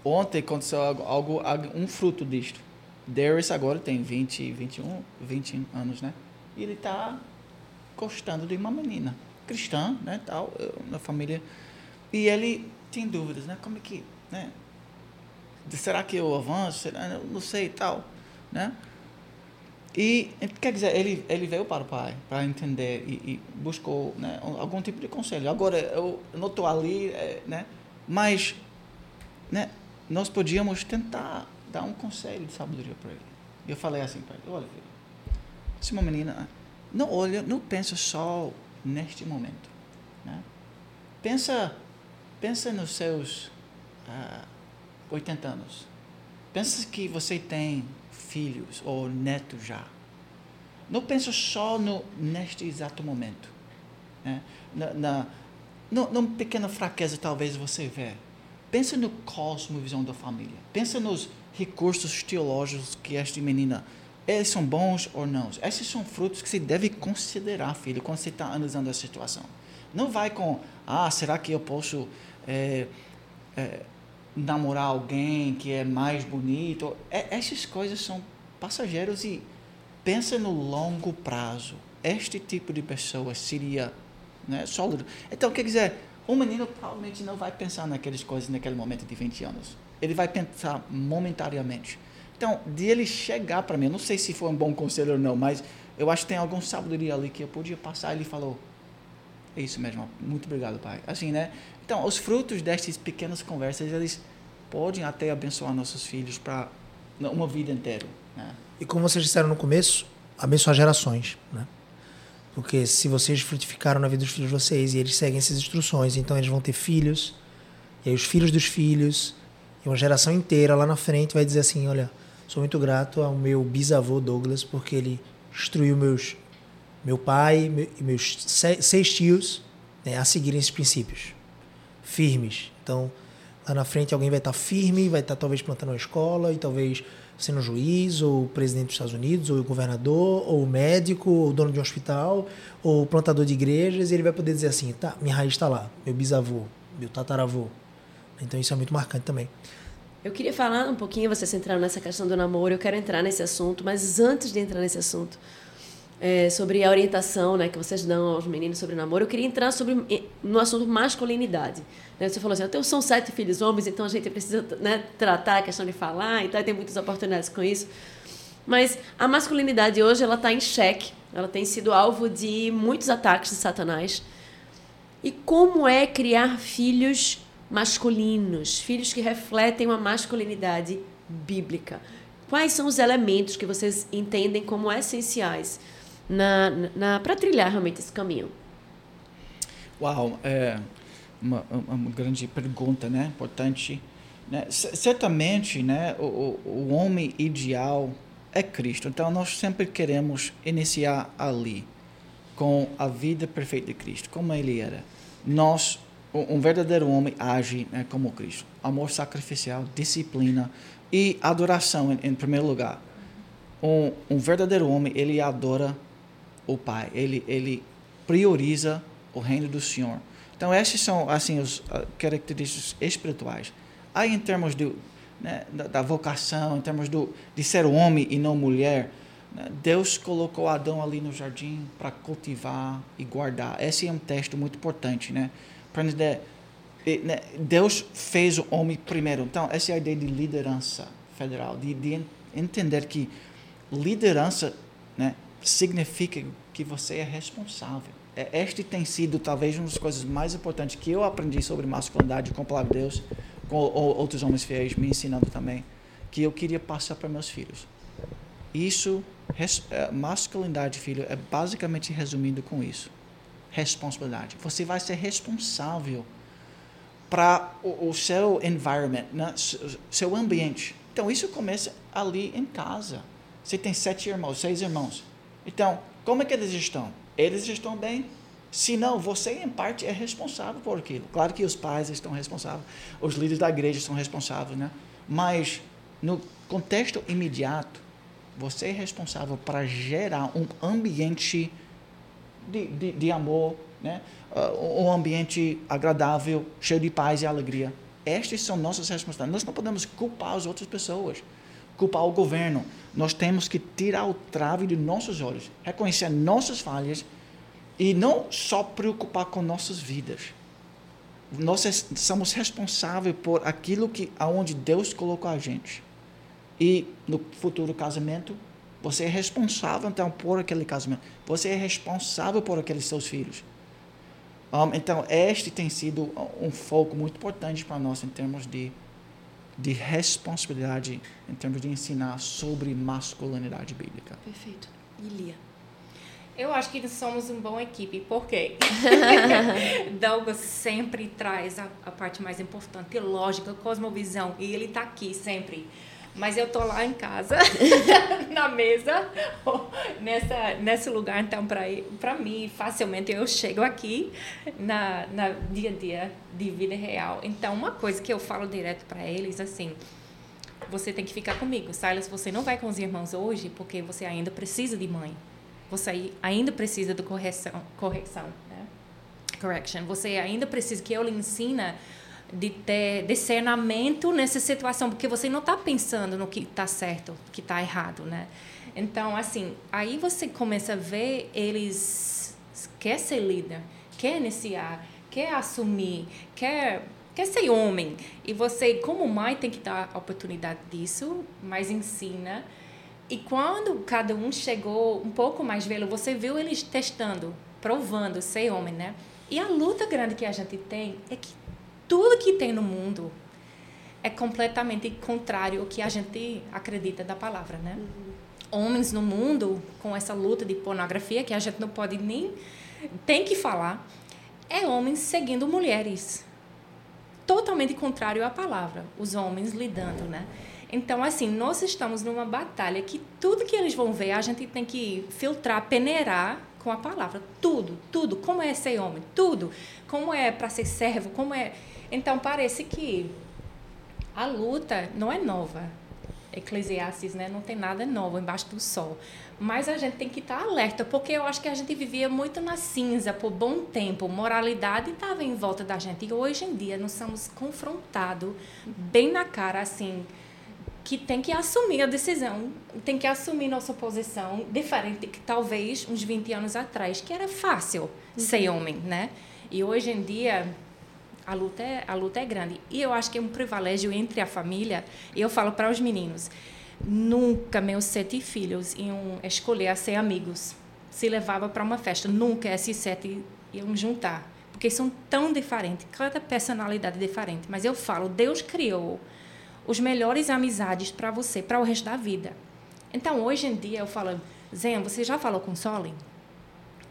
ontem aconteceu algo, algo, um fruto disto. Darius agora tem 20, 21, 20 anos, né? E ele está gostando de uma menina cristã, né, tal, na família. E ele tem dúvidas, né? Como é que, né? Será que eu avanço? Será? Eu não sei, tal, né? E quer dizer, ele ele veio para o pai para entender e, e, buscou, né, algum tipo de conselho. Agora eu não estou ali, é, né? Mas, né? Nós podíamos tentar dar um conselho de sabedoria para ele. Eu falei assim para ele: olha, filho, se uma menina não olha, não pensa só neste momento, né? Pensa, pensa nos seus ah, 80 anos. Pensa que você tem filhos ou netos já. Não pensa só no neste exato momento, né? Na, na numa pequena fraqueza talvez você vê Pensa no cosmovisão da família. Pensa nos recursos teológicos que esta menina eles são bons ou não. Esses são frutos que você deve considerar, filho, quando você está analisando a situação. Não vai com, ah, será que eu posso é, é, namorar alguém que é mais bonito? É, essas coisas são passageiros e pensa no longo prazo. Este tipo de pessoa seria né, sólido. Então, quer dizer, o menino provavelmente não vai pensar naquelas coisas naquele momento de 20 anos. Ele vai pensar momentaneamente. Então, de ele chegar para mim, eu não sei se foi um bom conselho ou não, mas eu acho que tem algum sabedoria ali que eu podia passar. Ele falou: É isso mesmo, muito obrigado, pai. Assim, né? Então, os frutos destas pequenas conversas, eles podem até abençoar nossos filhos para uma vida inteira. Né? E como vocês disseram no começo, abençoar gerações, né? Porque se vocês frutificaram na vida dos filhos de vocês e eles seguem essas instruções, então eles vão ter filhos, e aí os filhos dos filhos, e uma geração inteira lá na frente vai dizer assim: olha, sou muito grato ao meu bisavô Douglas, porque ele instruiu meus, meu pai e meus seis tios né, a seguirem esses princípios firmes. Então, lá na frente alguém vai estar firme, vai estar talvez plantando uma escola e talvez sendo juiz, ou presidente dos Estados Unidos, ou governador, ou médico, ou dono de um hospital, ou plantador de igrejas, ele vai poder dizer assim: tá, minha raiz está lá, meu bisavô, meu tataravô. Então isso é muito marcante também. Eu queria falar um pouquinho, vocês entraram nessa questão do namoro, eu quero entrar nesse assunto, mas antes de entrar nesse assunto, é, sobre a orientação né, que vocês dão aos meninos sobre namoro, eu queria entrar sobre, no assunto masculinidade. Né? Você falou assim, eu tenho, são sete filhos homens, então a gente precisa né, tratar a questão de falar, então tem muitas oportunidades com isso. Mas a masculinidade hoje ela está em xeque, ela tem sido alvo de muitos ataques de Satanás. E como é criar filhos masculinos, filhos que refletem uma masculinidade bíblica? Quais são os elementos que vocês entendem como essenciais na, na para trilhar realmente esse caminho? Uau, é uma, uma grande pergunta, né? Importante. Né? Certamente, né? O, o, homem ideal é Cristo. Então, nós sempre queremos iniciar ali, com a vida perfeita de Cristo, como Ele era. Nós, um verdadeiro homem age né, como Cristo. Amor sacrificial, disciplina e adoração, em, em primeiro lugar. Um, um verdadeiro homem, ele adora o Pai. Ele, ele prioriza o reino do Senhor. Então, essas são assim as uh, características espirituais. Aí, em termos de, né, da, da, vocação, em termos do, de ser homem e não mulher, né, Deus colocou Adão ali no jardim para cultivar e guardar. Esse é um texto muito importante, né? Para né, Deus fez o homem primeiro. Então, essa é a ideia de liderança federal, de, de entender que liderança né, significa que você é responsável. É, este tem sido talvez uma das coisas mais importantes que eu aprendi sobre masculinidade com a palavra de Deus, com outros homens fiéis me ensinando também, que eu queria passar para meus filhos. Isso, é, masculinidade, filho, é basicamente resumindo com isso. Responsabilidade. Você vai ser responsável para o, o, seu environment, né? seu ambiente. Então, isso começa ali em casa. Você tem sete irmãos, seis irmãos. Então, como é que eles estão? Eles estão bem? Se não, você, em parte, é responsável por aquilo. Claro que os pais estão responsáveis, os líderes da igreja são responsáveis, né? Mas, no contexto imediato, você é responsável para gerar um ambiente de, de, de amor, né? Uh, um ambiente agradável, cheio de paz e alegria. Estas são nossas responsabilidades. Nós não podemos culpar as outras pessoas, culpar o governo. Nós temos que tirar o trave de nossos olhos, reconhecer nossas falhas e não só preocupar com nossas vidas. Nós somos responsáveis por aquilo que aonde Deus colocou a gente. E no futuro casamento, você é responsável então por aquele casamento. Você é responsável por aqueles seus filhos. Um, então, este tem sido um foco muito importante para nós em termos de, de responsabilidade, em termos de ensinar sobre masculinidade bíblica. Perfeito. E Lia? Eu acho que somos uma boa equipe, porque Douglas sempre traz a, a, parte mais importante, lógica, cosmovisão, e ele está aqui sempre. Mas eu tô lá em casa, na mesa, nessa, nesse lugar, então, para mim, facilmente eu chego aqui na, na dia a dia de vida real. Então, uma coisa que eu falo direto para eles, assim, você tem que ficar comigo. Silas, você não vai com os irmãos hoje porque você ainda precisa de mãe você ainda precisa de correção, correção, né? Correction. Você ainda precisa que eu lhe ensine de ter discernimento nessa situação, porque você não está pensando no que está certo, que está errado, né? Então, assim, aí você começa a ver eles quer ser líder, quer iniciar, quer assumir, quer quer ser homem. E você, como mãe, tem que dar a oportunidade disso, mas ensina e quando cada um chegou um pouco mais velho, você viu eles testando, provando ser homem, né? E a luta grande que a gente tem é que tudo que tem no mundo é completamente contrário ao que a gente acredita da palavra, né? Uhum. Homens no mundo com essa luta de pornografia que a gente não pode nem tem que falar, é homens seguindo mulheres. Totalmente contrário à palavra, os homens lidando, né? Então, assim, nós estamos numa batalha que tudo que eles vão ver, a gente tem que filtrar, peneirar com a palavra. Tudo, tudo. Como é ser homem? Tudo. Como é para ser servo? Como é. Então, parece que a luta não é nova. Eclesiastes, né? Não tem nada novo embaixo do sol. Mas a gente tem que estar alerta, porque eu acho que a gente vivia muito na cinza por bom tempo. Moralidade estava em volta da gente. E hoje em dia nós somos confrontados bem na cara, assim que tem que assumir a decisão, tem que assumir nossa posição, diferente que talvez uns 20 anos atrás, que era fácil uhum. ser homem, né? E hoje em dia a luta é, a luta é grande. E eu acho que é um privilégio entre a família. Eu falo para os meninos, nunca meus sete filhos iam escolher a ser amigos. Se levava para uma festa, nunca esses sete iam juntar, porque são tão diferentes, cada personalidade é diferente. Mas eu falo, Deus criou os melhores amizades para você, para o resto da vida. Então, hoje em dia, eu falo, Zen, você já falou com Solin?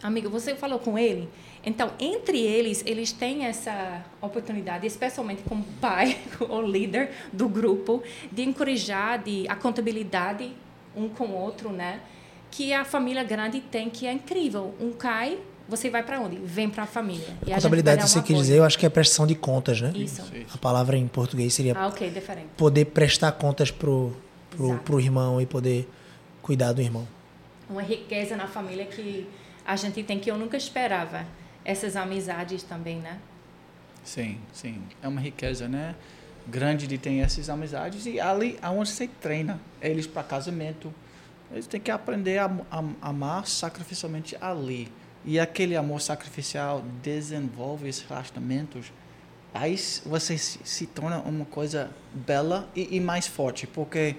Amigo, você falou com ele? Então, entre eles, eles têm essa oportunidade, especialmente como pai ou líder do grupo, de encorajar, de a contabilidade um com o outro, né? Que a família grande tem, que é incrível. Um cai, você vai para onde? Vem para a família. E Contabilidade, você quer dizer, eu acho que é prestação de contas, né? Isso. A palavra em português seria ah, okay, diferente. poder prestar contas pro, pro, pro irmão e poder cuidar do irmão. Uma riqueza na família que a gente tem que eu nunca esperava. Essas amizades também, né? Sim, sim. É uma riqueza, né? Grande de ter essas amizades e ali aonde você treina eles para casamento. Eles têm que aprender a, a, amar sacrificialmente ali e aquele amor sacrificial desenvolve esses relacionamentos, aí você se, se torna uma coisa bela e, e mais forte, porque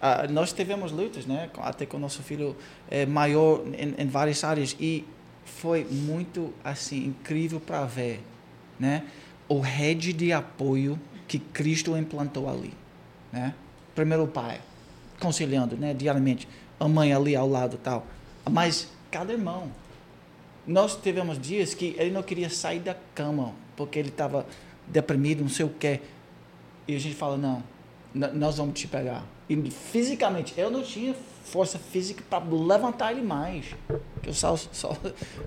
uh, nós tivemos lutas, né, até com o nosso filho é, maior em, em várias áreas e foi muito assim incrível para ver, né, o rede de apoio que Cristo implantou ali, né? Primeiro o pai, conciliando, né, diariamente, a mãe ali ao lado tal, mas cada irmão nós tivemos dias que ele não queria sair da cama, porque ele estava deprimido, não sei o quê. E a gente fala, não, nós vamos te pegar. E fisicamente, eu não tinha força física para levantar ele mais. Que o Sal, só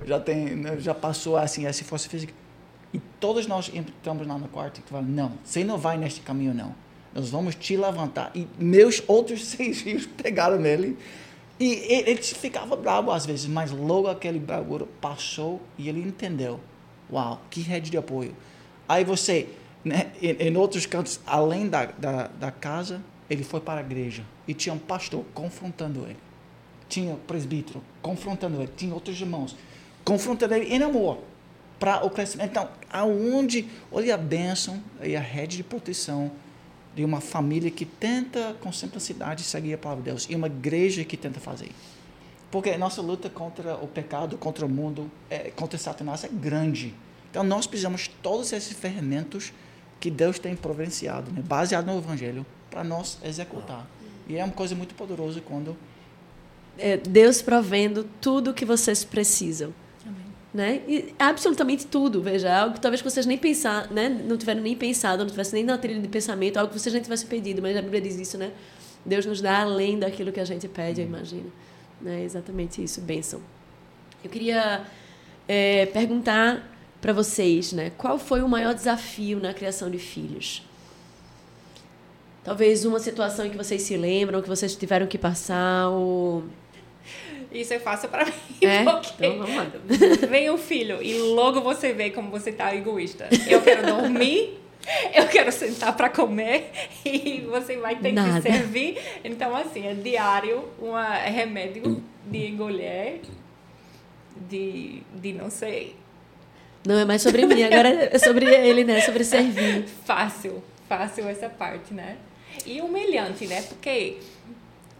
já tem, né, já passou assim essa força física. E todos nós entramos lá no quarto e falamos, não, você não vai neste caminho não. Nós vamos te levantar. E meus outros seis filhos pegaram nele. E ele ficava bravo às vezes, mas logo aquele bravura passou e ele entendeu. Uau, que rede de apoio. Aí você, né, em, em outros cantos, além da, da, da casa, ele foi para a igreja e tinha um pastor confrontando ele. Tinha presbítero confrontando ele. Tinha outros irmãos confrontando ele em amor para o crescimento. Então, aonde, olha a bênção e a rede de proteção de uma família que tenta com simplicidade seguir a palavra de Deus e uma igreja que tenta fazer. Porque a nossa luta contra o pecado, contra o mundo, é, contra Satanás é grande. Então, nós precisamos de todos esses ferramentas que Deus tem providenciado, né, baseado no Evangelho, para nós executar. E é uma coisa muito poderosa quando. É Deus provendo tudo o que vocês precisam. Né? E absolutamente tudo, veja, algo que talvez vocês nem pensar, né? não tiveram nem pensado, não tivessem nem na trilha de pensamento, algo que vocês nem tivessem pedido, mas a Bíblia diz isso, né? Deus nos dá além daquilo que a gente pede, eu uhum. imagino. Né? Exatamente isso, bênção. Eu queria é, perguntar para vocês, né? Qual foi o maior desafio na criação de filhos? Talvez uma situação em que vocês se lembram, que vocês tiveram que passar, ou... Isso é fácil para mim, é? porque então, vamos lá. vem o filho e logo você vê como você tá egoísta. Eu quero dormir, eu quero sentar para comer e você vai ter Nada. que servir. Então, assim, é diário um remédio de engolir, de, de não sei. Não é mais sobre mim, agora é sobre ele, né? Sobre servir. Fácil, fácil essa parte, né? E humilhante, né? Porque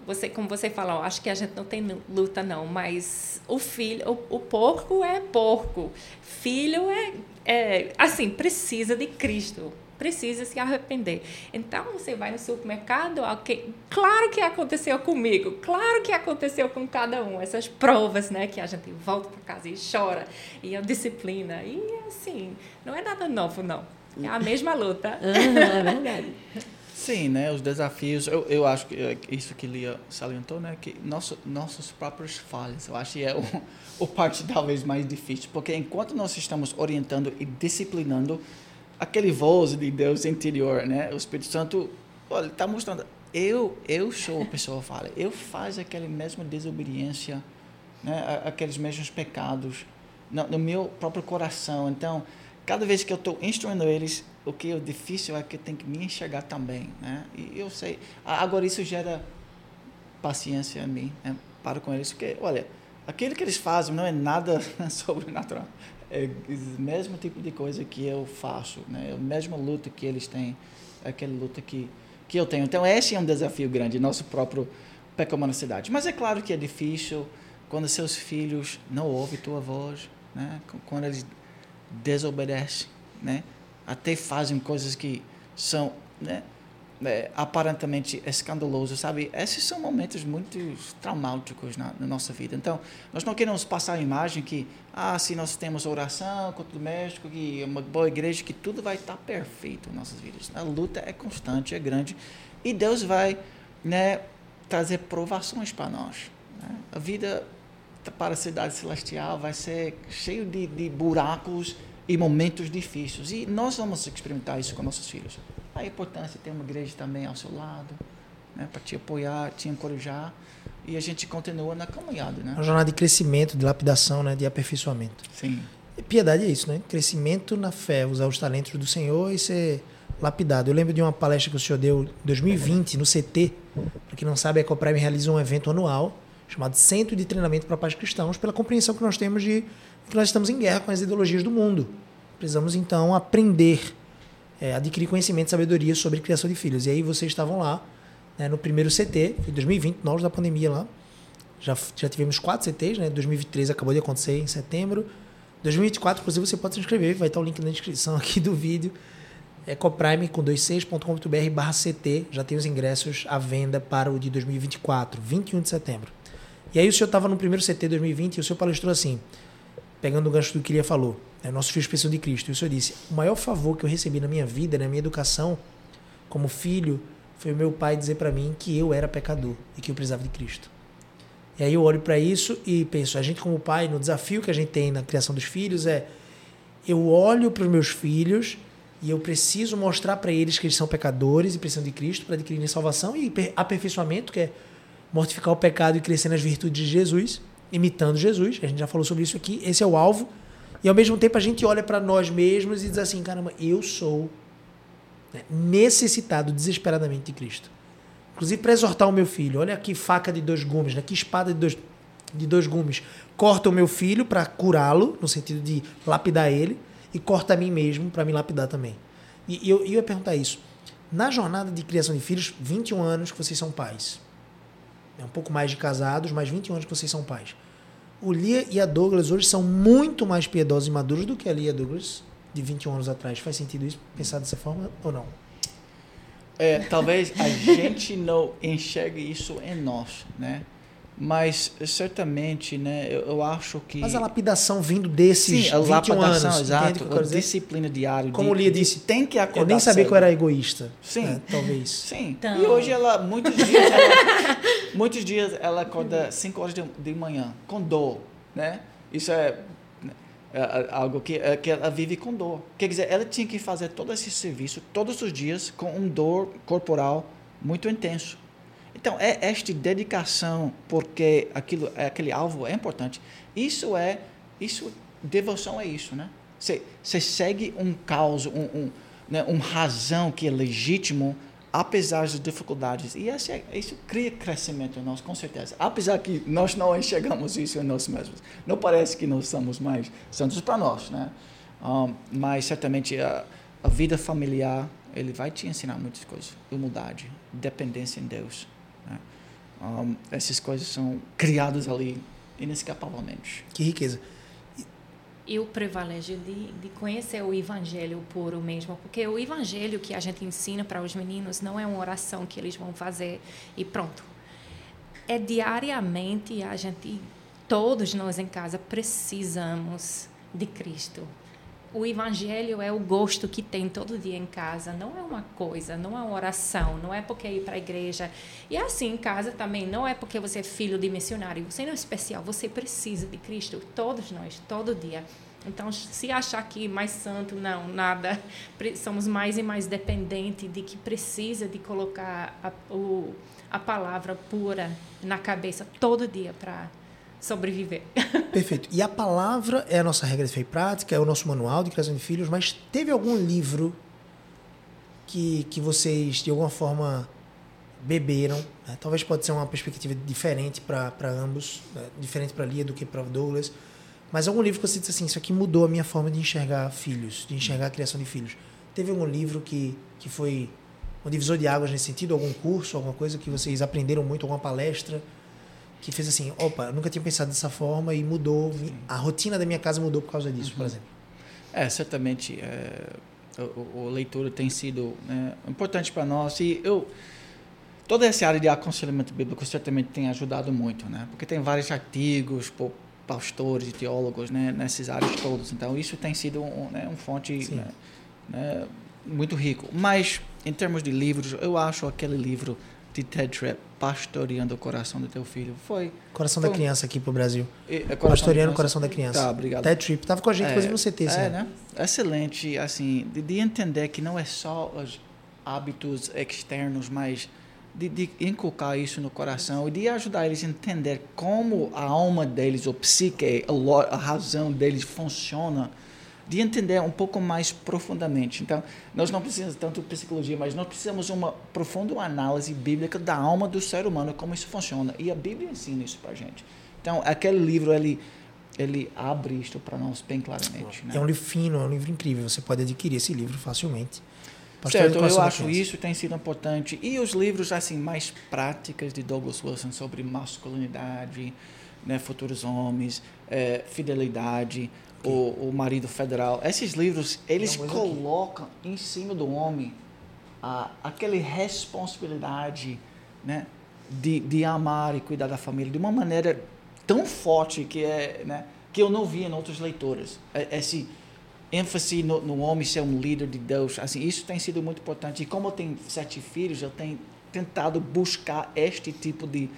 você, como você falou, acho que a gente não tem luta não, mas o filho, o, o porco é porco, filho é, é assim precisa de Cristo, precisa se arrepender. Então você vai no supermercado, okay, claro que aconteceu comigo, claro que aconteceu com cada um, essas provas, né, que a gente volta para casa e chora, e a disciplina, e assim, não é nada novo não. É a mesma luta. Uhum, é verdade. Sim, né? Os desafios, eu, eu acho que é isso que Lia salientou, né? Que nosso, nossos próprios falhas, eu acho que é o, o parte talvez mais difícil, porque enquanto nós estamos orientando e disciplinando aquele voz de Deus interior, né? O Espírito Santo, olha, está mostrando, eu, eu sou a pessoa falha, eu faço aquela mesma desobediência, né? Aqueles mesmos pecados no, no meu próprio coração. Então, cada vez que eu estou instruindo eles, o que é difícil é que tenho que me enxergar também, né? E eu sei. Agora isso gera paciência em mim, né? Para com eles, porque olha, aquilo que eles fazem não é nada sobrenatural. É o mesmo tipo de coisa que eu faço, né? É a mesma luta que eles têm, é aquela luta que que eu tenho. Então esse é um desafio grande, nosso próprio cidade. Mas é claro que é difícil quando seus filhos não ouvem tua voz, né? Quando eles desobedecem, né? Até fazem coisas que são né, é, aparentemente escandalosas, sabe? Esses são momentos muito traumáticos na, na, nossa vida. Então, nós não queremos passar a imagem que, ah, se nós temos oração, culto doméstico, que uma boa igreja, que tudo vai estar perfeito em nossas vidas. A luta é constante, é grande, e Deus vai né, trazer provações para nós. Né? A vida para a cidade celestial vai ser cheio de, de buracos, e momentos difíceis. E nós vamos experimentar isso com nossos filhos. A importância de ter uma igreja também ao seu lado, né, para te apoiar, te encorajar. E a gente continua na caminhada. Né? Uma jornada de crescimento, de lapidação, né, de aperfeiçoamento. Sim. E piedade é isso, né? Crescimento na fé, usar os talentos do Senhor e ser lapidado. Eu lembro de uma palestra que o senhor deu em 2020 no CT. Para quem não sabe, a Ecoprime realiza um evento anual chamado Centro de Treinamento para Pais Cristãos, pela compreensão que nós temos de que nós estamos em guerra com as ideologias do mundo. Precisamos então aprender, é, adquirir conhecimento e sabedoria sobre criação de filhos. E aí vocês estavam lá, né, no primeiro CT, foi 2020, nós da pandemia lá. Já, já tivemos quatro CTs, né? 2023 acabou de acontecer em setembro. 2024, inclusive, você pode se inscrever, vai estar o link na descrição aqui do vídeo. É coprime com 26.com.br barra CT, já tem os ingressos à venda para o de 2024, 21 de setembro. E aí o senhor estava no primeiro CT 2020 e o senhor palestrou assim, pegando o gancho do que ele falou, né, nossos filhos precisam de Cristo. E o Senhor disse: o maior favor que eu recebi na minha vida, na minha educação, como filho, foi o meu pai dizer para mim que eu era pecador e que eu precisava de Cristo. E aí eu olho para isso e penso: a gente, como pai, no desafio que a gente tem na criação dos filhos, é eu olho para os meus filhos e eu preciso mostrar para eles que eles são pecadores e precisam de Cristo para adquirirem salvação e aperfeiçoamento, que é mortificar o pecado e crescer nas virtudes de Jesus, imitando Jesus. A gente já falou sobre isso aqui. Esse é o alvo. E ao mesmo tempo a gente olha para nós mesmos e diz assim: caramba, eu sou né, necessitado desesperadamente de Cristo. Inclusive para exortar o meu filho: olha que faca de dois gumes, né, que espada de dois, de dois gumes. Corta o meu filho para curá-lo, no sentido de lapidar ele, e corta a mim mesmo para me lapidar também. E, e eu, eu ia perguntar isso. Na jornada de criação de filhos, 21 anos que vocês são pais é um pouco mais de casados, mas 21 anos que vocês são pais. O Lia e a Douglas hoje são muito mais piedosos e maduros do que a Lia e a Douglas de 21 anos atrás. Faz sentido isso, pensar dessa forma ou não? É, talvez a gente não enxergue isso em nós, né? Mas certamente, né, eu, eu, acho que. Mas a lapidação vindo desses Sim, a 21 lapidação, anos, exato, a disciplina diária. Como de, Lia disse, tem que acordar. Eu nem sabia cedo. que eu era egoísta. Sim, né, talvez. Sim. Então... E hoje ela, muitos dias, ela, muitos dias ela acorda 5 horas de, de manhã com dor, né? Isso é, é, é algo que, é, que ela vive com dor. Quer dizer, ela tinha que fazer todo esse serviço todos os dias com um dor corporal muito intenso. Então, é esta dedicação, porque aquilo, aquele alvo é importante. Isso é, isso, devoção é isso, né? Você, segue um caos, um, um, né, um razão que é legítimo, apesar das dificuldades. E isso, é, isso cria crescimento em nós, com certeza. Apesar que nós não enxergamos isso em nós mesmos. Não parece que nós somos mais santos para nós, né? Um, mas certamente a, a vida familiar, ele vai te ensinar muitas coisas. Humildade, dependência em Deus. Um, essas coisas são criadas ali inescapavelmente. Que riqueza. E o privilégio de, de conhecer o evangelho puro mesmo, porque o evangelho que a gente ensina para os meninos não é uma oração que eles vão fazer e pronto. É diariamente a gente, todos nós em casa precisamos de Cristo o evangelho é o gosto que tem todo dia em casa, não é uma coisa, não é uma oração, não é porque ir para a igreja. E é assim em casa também, não é porque você é filho de missionário, você não é especial, você precisa de Cristo, todos nós, todo dia. Então, se achar que mais santo, não, nada, somos mais e mais dependentes de que precisa de colocar a, o, a palavra pura na cabeça todo dia para sobreviver. Perfeito. E a palavra é a nossa regra de fé e prática, é o nosso manual de criação de filhos, mas teve algum livro que, que vocês, de alguma forma, beberam? Né? Talvez pode ser uma perspectiva diferente para ambos, né? diferente para Lia do que para Douglas, mas algum livro que você disse assim, isso aqui mudou a minha forma de enxergar filhos, de enxergar a criação de filhos. Teve algum livro que, que foi um divisor de águas nesse sentido? Algum curso, alguma coisa que vocês aprenderam muito, alguma palestra? Que fez assim, opa, eu nunca tinha pensado dessa forma e mudou, Sim. a rotina da minha casa mudou por causa disso, uhum. por exemplo. É, certamente, é, o, o leitura tem sido né, importante para nós e eu toda essa área de aconselhamento bíblico certamente tem ajudado muito, né? Porque tem vários artigos por pastores e teólogos, né, nessas áreas todas. Então isso tem sido um, né, um fonte né, né, muito rico. Mas em termos de livros, eu acho aquele livro de Ted Tripp, Pastoreando o Coração do Teu Filho. Foi. Coração foi da Criança aqui pro Brasil. E, é, Pastoreando o Coração da Criança. Tá, obrigado. Ted Tripp. Tava com a gente, é, inclusive, no CT. É, né? Excelente, assim, de, de, entender que não é só os hábitos externos, mas de, de inculcar isso no coração e de ajudar eles a entender como a alma deles, o psique, a, a razão deles funciona de entender um pouco mais profundamente. Então, nós não precisamos tanto de psicologia, mas nós precisamos de uma profunda análise bíblica da alma do ser humano, como isso funciona. E a Bíblia ensina isso para a gente. Então, aquele livro, ele, ele abre isto para nós bem claramente. Né? É um livro fino, é um livro incrível. Você pode adquirir esse livro facilmente. Pastor certo, eu acho isso tem sido importante. E os livros assim mais práticas de Douglas Wilson sobre masculinidade, né, futuros homens, é, fidelidade, o, o Marido Federal. Esses livros, eles colocam aqui. em cima do homem a, aquela responsabilidade né, de, de amar e cuidar da família de uma maneira tão forte que é, né, que eu não via em outras leituras. É, esse ênfase no, no, homem ser um líder de Deus, assim, isso tem sido muito importante. E como eu tenho sete filhos, eu tenho tentado buscar este tipo de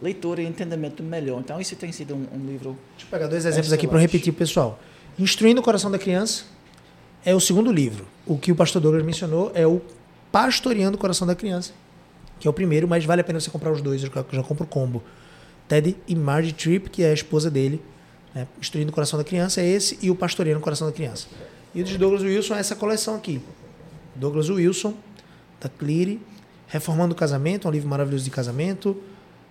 leitura e entendimento melhor. Então, isso tem sido um, um livro. Deixa eu pegar dois exemplos aqui para repetir, pessoal. Instruindo o Coração da Criança é o segundo livro. O que o pastor Douglas mencionou é o Pastoreando o Coração da Criança, que é o primeiro, mas vale a pena você comprar os dois, eu já compro o combo. Ted e Margie Tripp, que é a esposa dele, né? Instruindo o Coração da Criança é esse e o Pastoreando o Coração da Criança. E o de Douglas Wilson é essa coleção aqui. Douglas Wilson, da Cleary, Reformando o Casamento, um livro maravilhoso de casamento,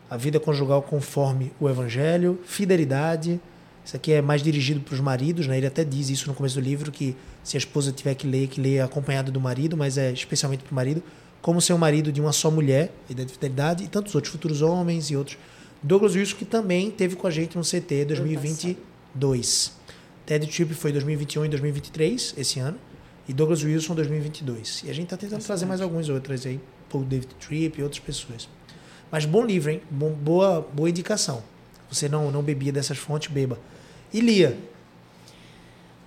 A Vida Conjugal Conforme o Evangelho, Fidelidade, isso aqui é mais dirigido para os maridos, né? Ele até diz isso no começo do livro que se a esposa tiver que ler, que leia acompanhado do marido, mas é especialmente para o marido, como ser o marido de uma só mulher, Ideia de Fidelidade, e tantos outros futuros homens e outros. Douglas Wilson que também teve com a gente no CT 2022. Ted Tripp foi 2021 e 2023 esse ano e Douglas Wilson 2022. E a gente está tentando Excelente. trazer mais alguns outros aí, Paul David Tripp e outras pessoas. Mas bom livro, hein? Bom, boa, boa indicação. Você não não bebia dessas fontes, beba. E Lia?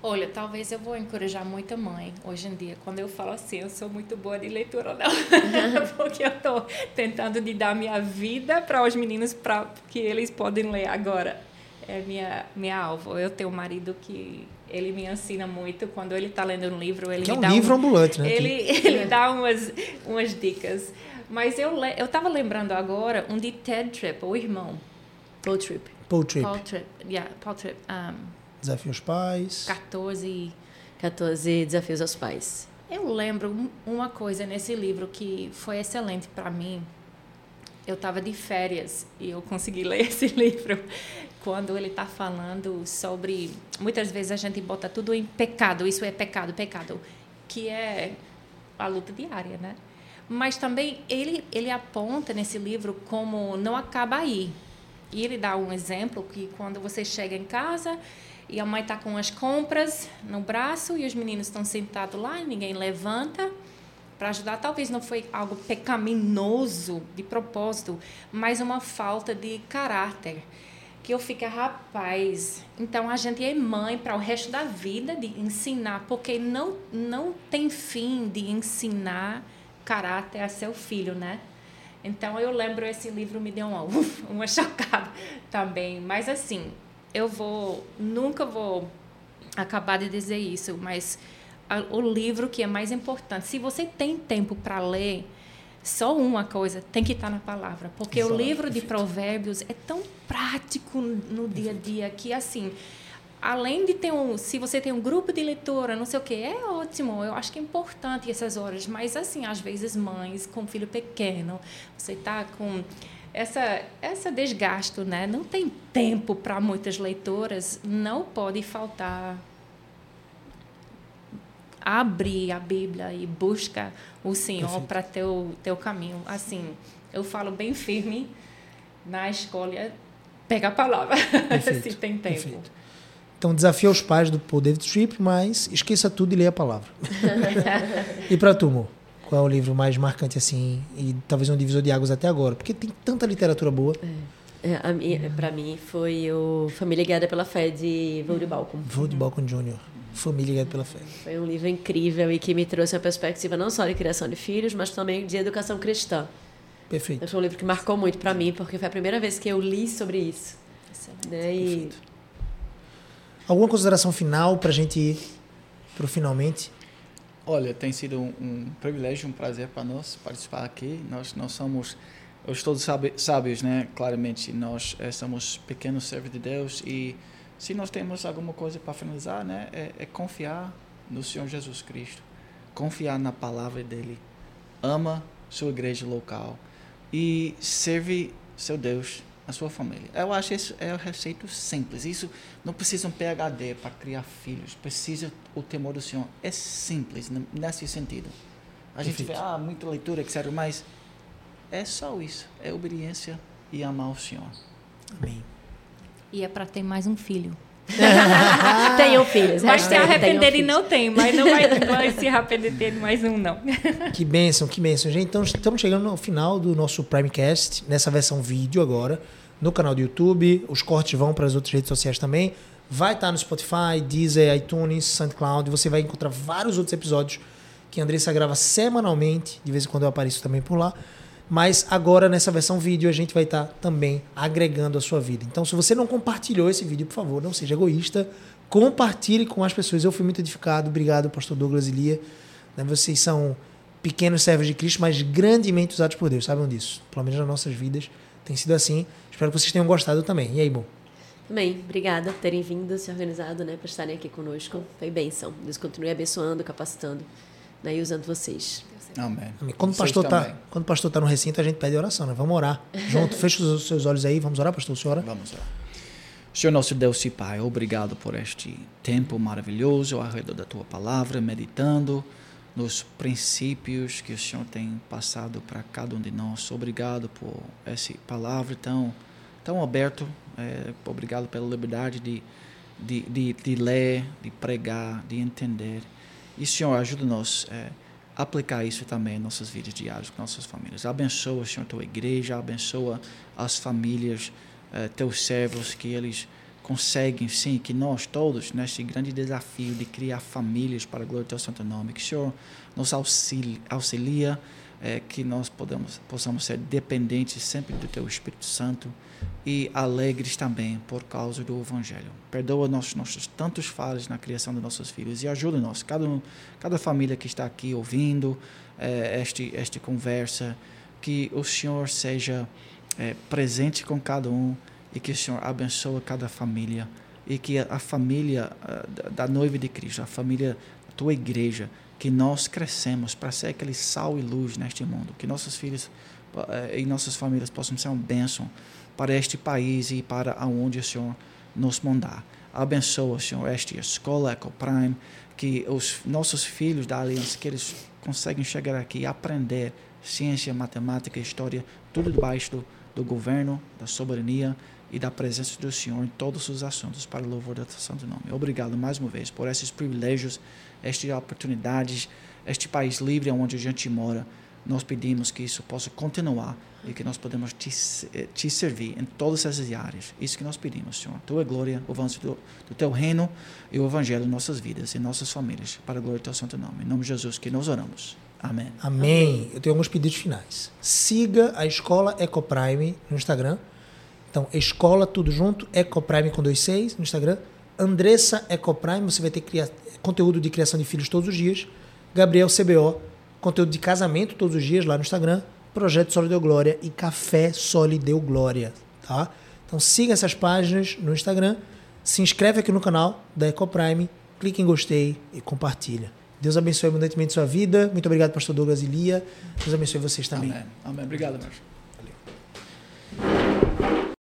Olha, talvez eu vou encorajar muita mãe hoje em dia. Quando eu falo assim, eu sou muito boa de leitura, não. Porque eu estou tentando de dar minha vida para os meninos para que eles podem ler agora. É minha minha alvo. Eu tenho um marido que ele me ensina muito quando ele está lendo um livro, ele que me é um dá livro um, ambulante, né? Ele ele dá umas umas dicas. Mas eu eu estava lembrando agora um de Ted Tripp, o irmão. Paul Tripp. Paul Tripp. Paul Tripp, yeah, Paul Tripp. Um, Desafio aos pais. 14. 14 desafios aos pais. Eu lembro uma coisa nesse livro que foi excelente para mim. Eu estava de férias e eu consegui ler esse livro quando ele está falando sobre muitas vezes a gente bota tudo em pecado, isso é pecado, pecado, que é a luta diária, né? Mas também ele ele aponta nesse livro como não acaba aí. E ele dá um exemplo que quando você chega em casa e a mãe está com as compras no braço e os meninos estão sentados lá e ninguém levanta para ajudar. Talvez não foi algo pecaminoso de propósito, mas uma falta de caráter. Que eu fico, rapaz, então a gente é mãe para o resto da vida de ensinar, porque não, não tem fim de ensinar caráter a seu filho, né? Então eu lembro esse livro me deu uma, uma chocada também. Mas assim, eu vou nunca vou acabar de dizer isso, mas a, o livro que é mais importante, se você tem tempo para ler, só uma coisa tem que estar na palavra, porque Exato, o livro perfeito. de Provérbios é tão prático no dia a dia que assim, além de ter um, se você tem um grupo de leitura, não sei o que, é ótimo. Eu acho que é importante essas horas, mas assim, às vezes mães com filho pequeno, você está com essa essa desgasto, né? Não tem tempo para muitas leitoras, não pode faltar abrir a Bíblia e busca o Senhor para teu teu caminho. Assim, eu falo bem firme na escolha, pega a palavra se tem tempo. Perfeito. Então, desafio aos pais do Paul David Tripp, mas esqueça tudo e leia a palavra. e para tu, Mo, qual é o livro mais marcante assim e talvez um divisor de águas até agora? Porque tem tanta literatura boa. É. É, para mim foi o Família Guiada pela Fé de Vold Balcom. Vold Balcom Jr. Família Guiada pela Fé. Foi um livro incrível e que me trouxe a perspectiva não só de criação de filhos, mas também de educação cristã. Perfeito. Foi um livro que marcou muito para mim, porque foi a primeira vez que eu li sobre isso. Excelente. Né? E Perfeito Alguma consideração final para a gente ir para o finalmente? Olha, tem sido um, um privilégio, um prazer para nós participar aqui. Nós não somos os todos sábios, né? Claramente, nós é, somos pequenos servos de Deus e se nós temos alguma coisa para finalizar, né? É, é, confiar no Senhor Jesus Cristo, confiar na palavra dele, ama sua igreja local e serve seu Deus a sua família. Eu acho isso é um receito simples. Isso não precisa um PhD para criar filhos. Precisa o temor do Senhor. É simples nesse sentido. A gente vê, ah, muita leitura, etc. Mas é só isso. É obediência e amar o Senhor. Amém. E é para ter mais um filho. Tenham filhos. Vai se arrepender e não tem, mas não vai, vai se arrepender de mais um, não. Que bênção, que bênção. Gente, então estamos chegando ao final do nosso Primecast, nessa versão vídeo agora no canal do YouTube. Os cortes vão para as outras redes sociais também. vai estar no Spotify, Deezer, iTunes, SoundCloud. Você vai encontrar vários outros episódios que a Andressa grava semanalmente. De vez em quando eu apareço também por lá. Mas agora, nessa versão vídeo, a gente vai estar também agregando a sua vida. Então, se você não compartilhou esse vídeo, por favor, não seja egoísta. Compartilhe com as pessoas. Eu fui muito edificado. Obrigado, pastor Douglas e Lia. Né, vocês são pequenos servos de Cristo, mas grandemente usados por Deus. Sabem disso? Pelo menos nas nossas vidas tem sido assim. Espero que vocês tenham gostado também. E aí, bom? Também, obrigada por terem vindo, se organizado, né, para estarem aqui conosco. Foi bênção. Deus continue abençoando, capacitando né, e usando vocês. Amém. Amém. Quando, o pastor tá, quando o pastor está no recinto, a gente pede oração, né? Vamos orar. Junto, fecha os seus olhos aí. Vamos orar, pastor? Senhora? Vamos orar. Senhor nosso Deus e Pai, obrigado por este tempo maravilhoso ao redor da Tua palavra, meditando nos princípios que o Senhor tem passado para cada um de nós. Obrigado por essa palavra tão, tão aberta. É, obrigado pela liberdade de, de, de, de, ler, de pregar, de entender. E, Senhor, ajuda-nos a é, aplicar isso também em nossas vidas diárias, com nossas famílias. Abençoa, Senhor, tua igreja, abençoa as famílias, é, teus servos, que eles conseguem, sim, que nós todos, neste grande desafio de criar famílias para a glória do teu santo nome, que o Senhor nos auxilia, auxilia é, que nós possamos ser dependentes sempre do teu Espírito Santo e alegres também por causa do Evangelho. Perdoa nossos, nossos tantos falhas na criação dos nossos filhos e ajuda-nos, cada, cada família que está aqui ouvindo é, este, esta conversa, que o Senhor seja é, presente com cada um e que o Senhor abençoe cada família. E que a família da noiva de Cristo, a família da tua igreja, que nós crescemos para ser aquele sal e luz neste mundo, que nossos filhos eh, e nossas famílias possam ser uma bênção para este país e para aonde o Senhor nos mandar. Abençoa, Senhor, esta escola EcoPrime, que os nossos filhos da Aliança, que eles conseguem chegar aqui e aprender ciência, matemática, história, tudo debaixo do, do governo, da soberania e da presença do Senhor em todos os assuntos para o louvor do santo nome. Obrigado mais uma vez por esses privilégios, estas oportunidades, este país livre onde a gente mora. Nós pedimos que isso possa continuar e que nós podemos te, eh, te servir em todas essas áreas. Isso que nós pedimos, Senhor. Tua glória, o avanço do, do teu reino e o evangelho em nossas vidas, em nossas famílias, para a glória do teu santo nome. Em nome de Jesus que nós oramos. Amém. Amém. Eu tenho alguns pedidos finais. Siga a escola EcoPrime no Instagram então, escola, tudo junto, Ecoprime com dois seis no Instagram. Andressa Ecoprime, você vai ter cria... conteúdo de criação de filhos todos os dias. Gabriel CBO, conteúdo de casamento todos os dias lá no Instagram. Projeto Solo Deu Glória e Café Soli Deu Glória, tá? Então siga essas páginas no Instagram, se inscreve aqui no canal da Ecoprime, clique em gostei e compartilha. Deus abençoe abundantemente sua vida. Muito obrigado, pastor Douglas e Lia. Deus abençoe vocês também. Amém. Amém. Obrigado, Márcio.